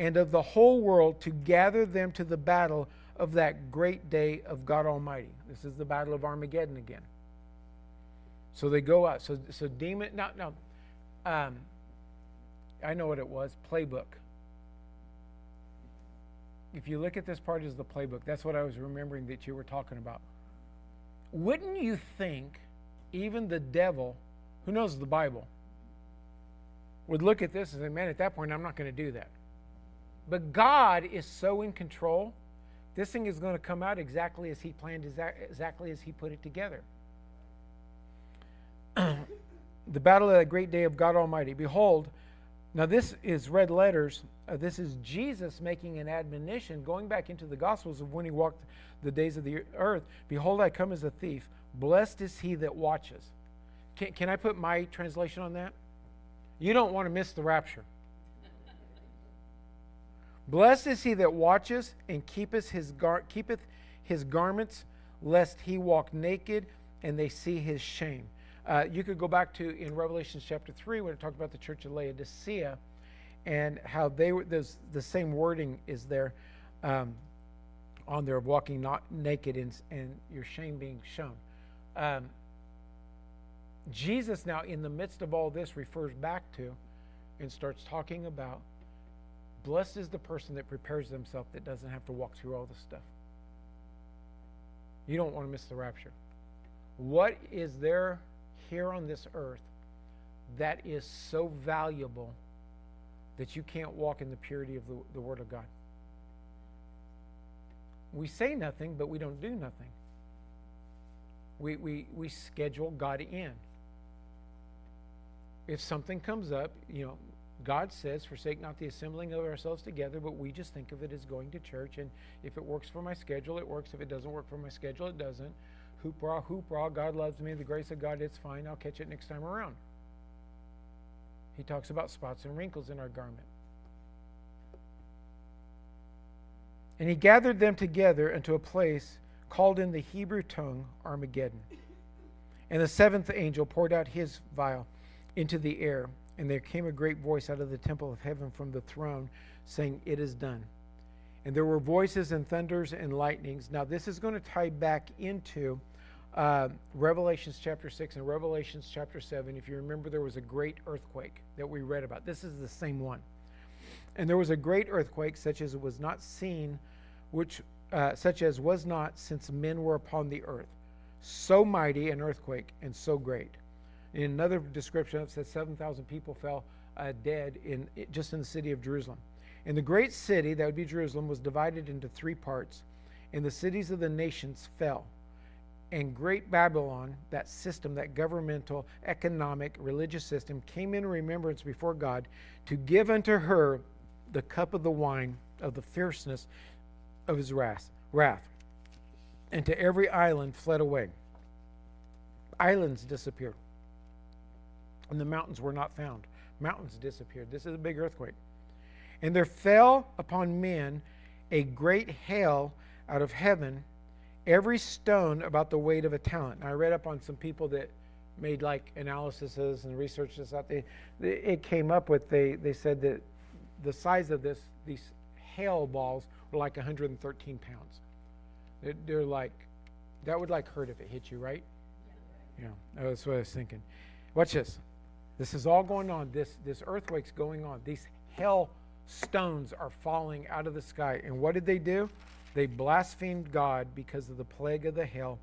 and of the whole world to gather them to the battle of that great day of God Almighty. This is the battle of Armageddon again. So they go out. So, so demon. No, no. um, I know what it was. Playbook if you look at this part as the playbook, that's what I was remembering that you were talking about. Wouldn't you think even the devil, who knows the Bible, would look at this and say, man, at that point, I'm not going to do that. But God is so in control, this thing is going to come out exactly as He planned, exactly as He put it together. the battle of the great day of God Almighty. Behold, now this is red letters uh, this is Jesus making an admonition, going back into the Gospels of when he walked the days of the earth. Behold, I come as a thief. Blessed is he that watches. Can, can I put my translation on that? You don't want to miss the rapture. Blessed is he that watches and keepeth his, gar- keepeth his garments, lest he walk naked and they see his shame. Uh, you could go back to in Revelation chapter 3 when it talked about the church of Laodicea and how they were there's the same wording is there um, on there of walking not naked and, and your shame being shown um, jesus now in the midst of all this refers back to and starts talking about blessed is the person that prepares themselves that doesn't have to walk through all this stuff You don't want to miss the rapture. What is there here on this earth that is so valuable that you can't walk in the purity of the, the Word of God? We say nothing, but we don't do nothing. We, we, we schedule God in. If something comes up, you know, God says, forsake not the assembling of ourselves together, but we just think of it as going to church. And if it works for my schedule, it works. If it doesn't work for my schedule, it doesn't. Hoopra, hoopra, God loves me. The grace of God, it's fine. I'll catch it next time around. He talks about spots and wrinkles in our garment. And he gathered them together into a place called in the Hebrew tongue Armageddon. And the seventh angel poured out his vial into the air, and there came a great voice out of the temple of heaven from the throne, saying, It is done. And there were voices and thunders and lightnings. Now, this is going to tie back into uh, Revelations chapter 6 and Revelations chapter 7. If you remember, there was a great earthquake that we read about. This is the same one. And there was a great earthquake, such as was not seen, which uh, such as was not since men were upon the earth. So mighty an earthquake and so great. In another description, it says 7,000 people fell uh, dead in just in the city of Jerusalem. And the great city, that would be Jerusalem, was divided into three parts, and the cities of the nations fell. And great Babylon, that system, that governmental, economic, religious system, came in remembrance before God to give unto her the cup of the wine of the fierceness of his wrath. wrath. And to every island fled away. Islands disappeared. And the mountains were not found. Mountains disappeared. This is a big earthquake. And there fell upon men a great hail out of heaven, every stone about the weight of a talent. Now, I read up on some people that made like analyses and research this out. They, they, it came up with they they said that the size of this these hail balls were like 113 pounds. They're, they're like that would like hurt if it hit you, right? Yeah, that's what I was thinking. Watch this. This is all going on. This this earthquake's going on. These hail stones are falling out of the sky. And what did they do? They blasphemed God because of the plague of the hail,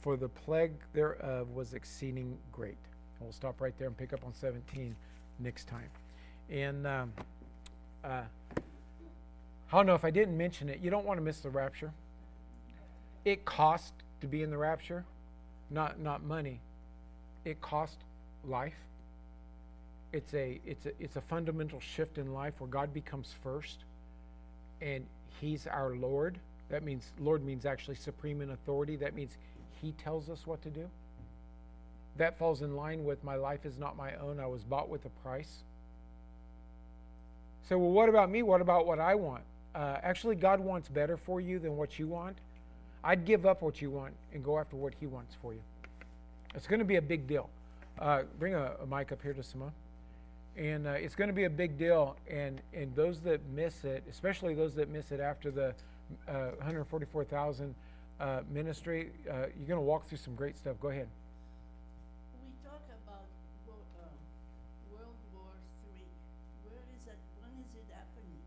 for the plague thereof was exceeding great. And we'll stop right there and pick up on 17 next time. And um, uh, I don't know if I didn't mention it. You don't want to miss the rapture. It cost to be in the rapture, not not money. It cost life. It's a it's a it's a fundamental shift in life where God becomes first, and He's our Lord. That means Lord means actually supreme in authority. That means He tells us what to do. That falls in line with my life is not my own. I was bought with a price. So, well, what about me? What about what I want? Uh, actually, God wants better for you than what you want. I'd give up what you want and go after what He wants for you. It's going to be a big deal. Uh, bring a, a, mic up here to Simone. And uh, it's going to be a big deal. And, and those that miss it, especially those that miss it after the uh, 144,000 uh, ministry, uh, you're going to walk through some great stuff. Go ahead. We talk about uh, World War III. Where is that? When is it happening?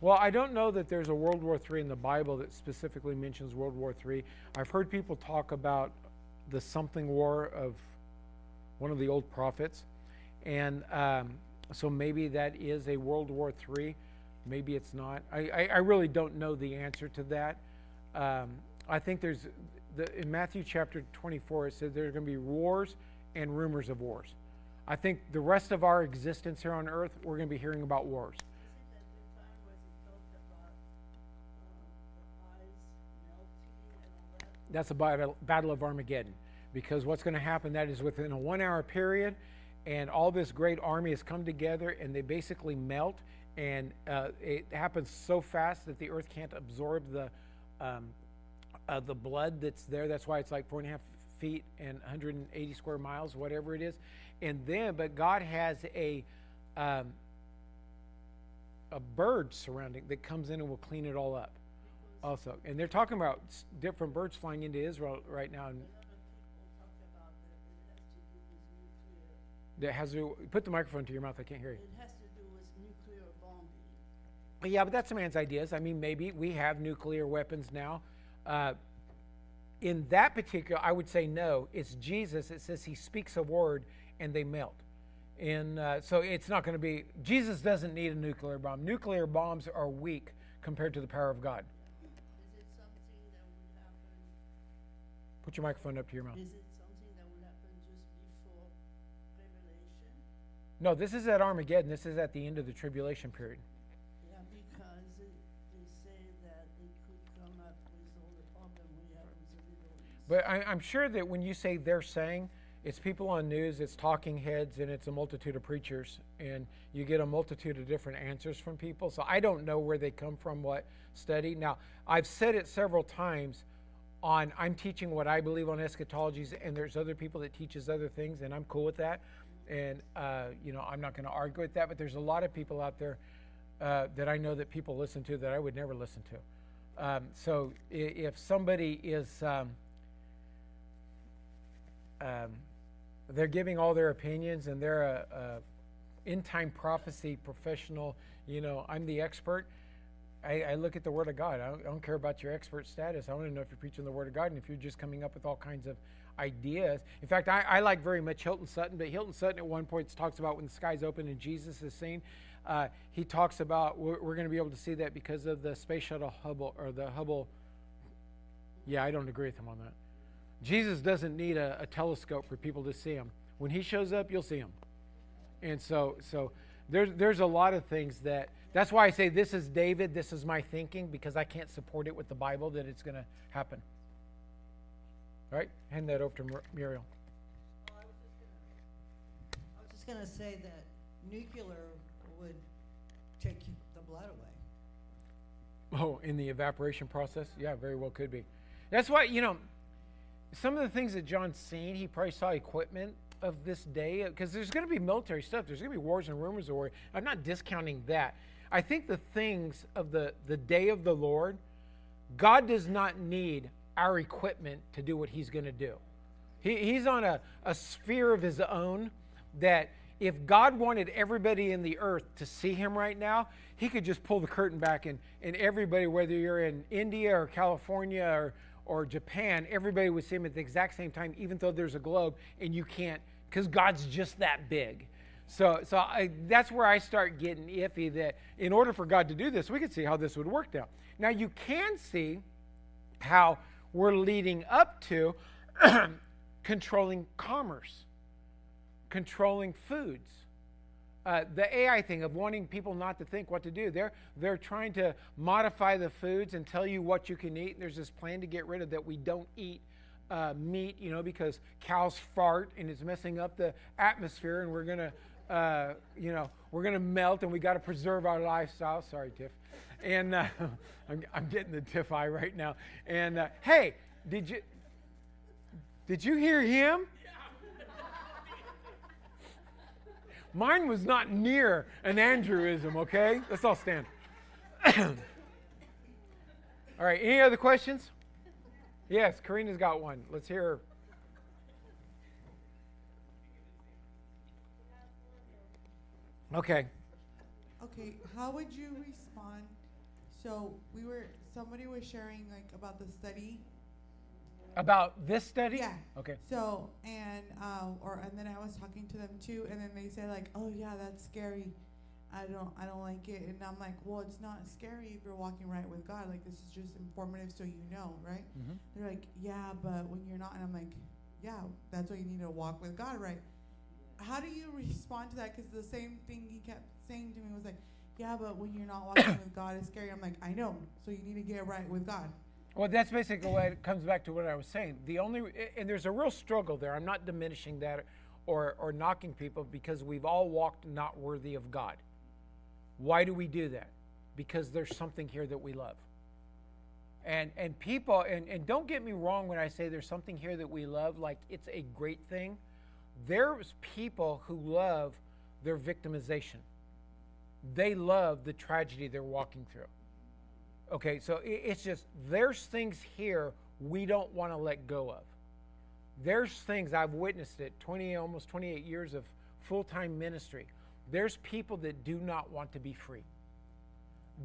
Well, I don't know that there's a World War III in the Bible that specifically mentions World War III. I've heard people talk about the something war of one of the old prophets. And um, so maybe that is a World War III. Maybe it's not. I, I, I really don't know the answer to that. Um, I think there's, the, in Matthew chapter 24, it says there's going to be wars and rumors of wars. I think the rest of our existence here on earth, we're going to be hearing about wars. that's a battle, battle of Armageddon. Because what's going to happen, that is within a one hour period, and all this great army has come together and they basically melt. And uh, it happens so fast that the earth can't absorb the, um, uh, the blood that's there. That's why it's like four and a half feet and 180 square miles, whatever it is. And then, but God has a, um, a bird surrounding that comes in and will clean it all up also. And they're talking about different birds flying into Israel right now. And that has to put the microphone to your mouth. I can't hear you. It has to do with nuclear bombing. Yeah, but that's a man's ideas. I mean, maybe we have nuclear weapons now. Uh, in that particular, I would say no. It's Jesus. It says he speaks a word and they melt. And uh, so it's not going to be, Jesus doesn't need a nuclear bomb. Nuclear bombs are weak compared to the power of God. Is it something that would happen, Put your microphone up to your mouth. is it something that would happen just before Revelation? No, this is at Armageddon. This is at the end of the tribulation period. But I, I'm sure that when you say they're saying, it's people on news, it's talking heads, and it's a multitude of preachers, and you get a multitude of different answers from people. So I don't know where they come from, what study. Now, I've said it several times on I'm teaching what I believe on eschatologies, and there's other people that teaches other things, and I'm cool with that. And uh, you know, I'm not going to argue with that. But there's a lot of people out there uh, that I know that people listen to that I would never listen to. Um, so if somebody is um, um, they're giving all their opinions and they're a, a in time prophecy professional. You know, I'm the expert. I, I look at the Word of God. I don't, I don't care about your expert status. I want to know if you're preaching the Word of God and if you're just coming up with all kinds of ideas. In fact, I, I like very much Hilton Sutton, but Hilton Sutton at one point talks about when the sky's open and Jesus is seen. Uh, he talks about we're, we're going to be able to see that because of the space shuttle Hubble or the Hubble. Yeah, I don't agree with him on that. Jesus doesn't need a, a telescope for people to see him. When he shows up, you'll see him. And so, so there's there's a lot of things that. That's why I say this is David. This is my thinking because I can't support it with the Bible that it's going to happen. All right, hand that over to Mur- Muriel. Well, I was just gonna, I was just gonna say that nuclear would take the blood away. Oh, in the evaporation process? Yeah, very well could be. That's why, you know, some of the things that John's seen, he probably saw equipment of this day because there's going to be military stuff. There's going to be wars and rumors of war. I'm not discounting that. I think the things of the, the day of the Lord, God does not need our equipment to do what he's going to do. He, he's on a, a sphere of his own that if God wanted everybody in the earth to see him right now, he could just pull the curtain back and, and everybody, whether you're in India or California or, or Japan, everybody would see him at the exact same time, even though there's a globe and you can't, because God's just that big. So, so I, that's where I start getting iffy that in order for God to do this, we could see how this would work now. Now, you can see how we're leading up to controlling commerce, controlling foods. Uh, the AI thing of wanting people not to think what to do. They're, they're trying to modify the foods and tell you what you can eat. There's this plan to get rid of that we don't eat uh, meat, you know, because cows fart and it's messing up the atmosphere and we're going to, uh, you know, we're going to melt and we got to preserve our lifestyle. Sorry, Tiff. And uh, I'm, I'm getting the Tiff eye right now. And uh, hey, did you, did you hear him? Mine was not near an Andrewism, okay? Let's all stand. all right, any other questions? Yes, Karina's got one. Let's hear her. Okay. Okay, how would you respond? So we were somebody was sharing like about the study. About this study? Yeah. Okay. So and um or and then I was talking to them too, and then they said like, oh yeah, that's scary. I don't I don't like it, and I'm like, well, it's not scary if you're walking right with God. Like this is just informative, so you know, right? Mhm. They're like, yeah, but when you're not, and I'm like, yeah, that's why you need to walk with God, right? How do you respond to that? Because the same thing he kept saying to me was like, yeah, but when you're not walking with God, it's scary. I'm like, I know, so you need to get right with God. Well, that's basically what it comes back to what I was saying. The only and there's a real struggle there. I'm not diminishing that or or knocking people because we've all walked not worthy of God. Why do we do that? Because there's something here that we love. And and people and, and don't get me wrong when I say there's something here that we love, like it's a great thing. There's people who love their victimization. They love the tragedy they're walking through. Okay, so it's just there's things here we don't want to let go of. There's things I've witnessed it 20 almost 28 years of full-time ministry. There's people that do not want to be free.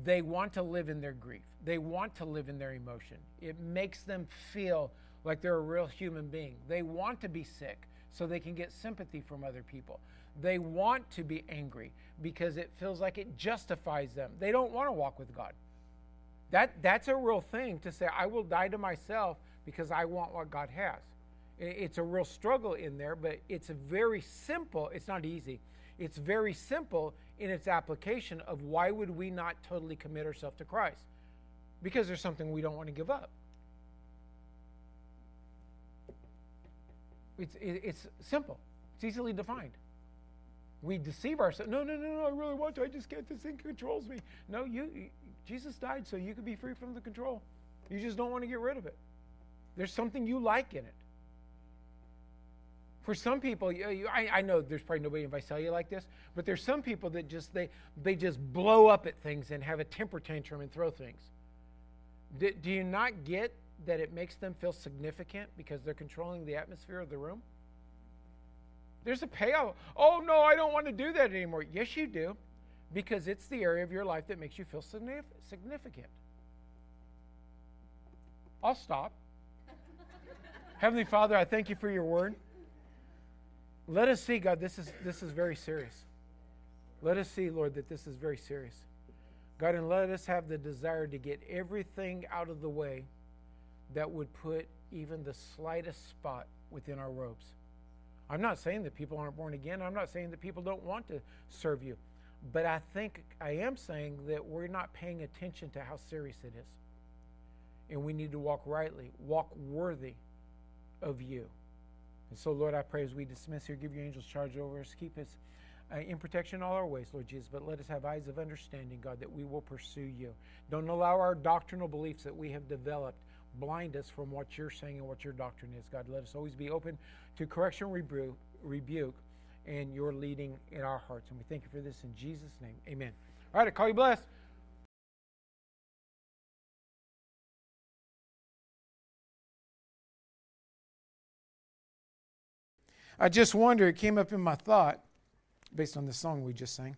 They want to live in their grief. They want to live in their emotion. It makes them feel like they're a real human being. They want to be sick so they can get sympathy from other people. They want to be angry because it feels like it justifies them. They don't want to walk with God. That, that's a real thing to say, I will die to myself because I want what God has. It's a real struggle in there, but it's very simple, it's not easy. It's very simple in its application of why would we not totally commit ourselves to Christ? Because there's something we don't want to give up. It's, it's simple. It's easily defined. We deceive ourselves. No, no, no, no, I really want to. I just can't. This thing controls me. No, you, Jesus died so you could be free from the control. You just don't want to get rid of it. There's something you like in it. For some people, you, you, I, I, know there's probably nobody in Visalia like this, but there's some people that just they they just blow up at things and have a temper tantrum and throw things. Do, do you not get that it makes them feel significant because they're controlling the atmosphere of the room? There's a payout. Oh no, I don't want to do that anymore. Yes, you do, because it's the area of your life that makes you feel significant. I'll stop. Heavenly Father, I thank you for your word. Let us see, God, this is, this is very serious. Let us see, Lord, that this is very serious. God, and let us have the desire to get everything out of the way that would put even the slightest spot within our robes. I'm not saying that people aren't born again. I'm not saying that people don't want to serve you. But I think I am saying that we're not paying attention to how serious it is. And we need to walk rightly, walk worthy of you. And so, Lord, I pray as we dismiss here, give your angels charge over us, keep us uh, in protection all our ways, Lord Jesus. But let us have eyes of understanding, God, that we will pursue you. Don't allow our doctrinal beliefs that we have developed blind us from what you're saying and what your doctrine is. God, let us always be open to correction, rebuke, rebuke, and your leading in our hearts. And we thank you for this in Jesus' name. Amen. All right, I call you blessed. I just wonder, it came up in my thought based on the song we just sang.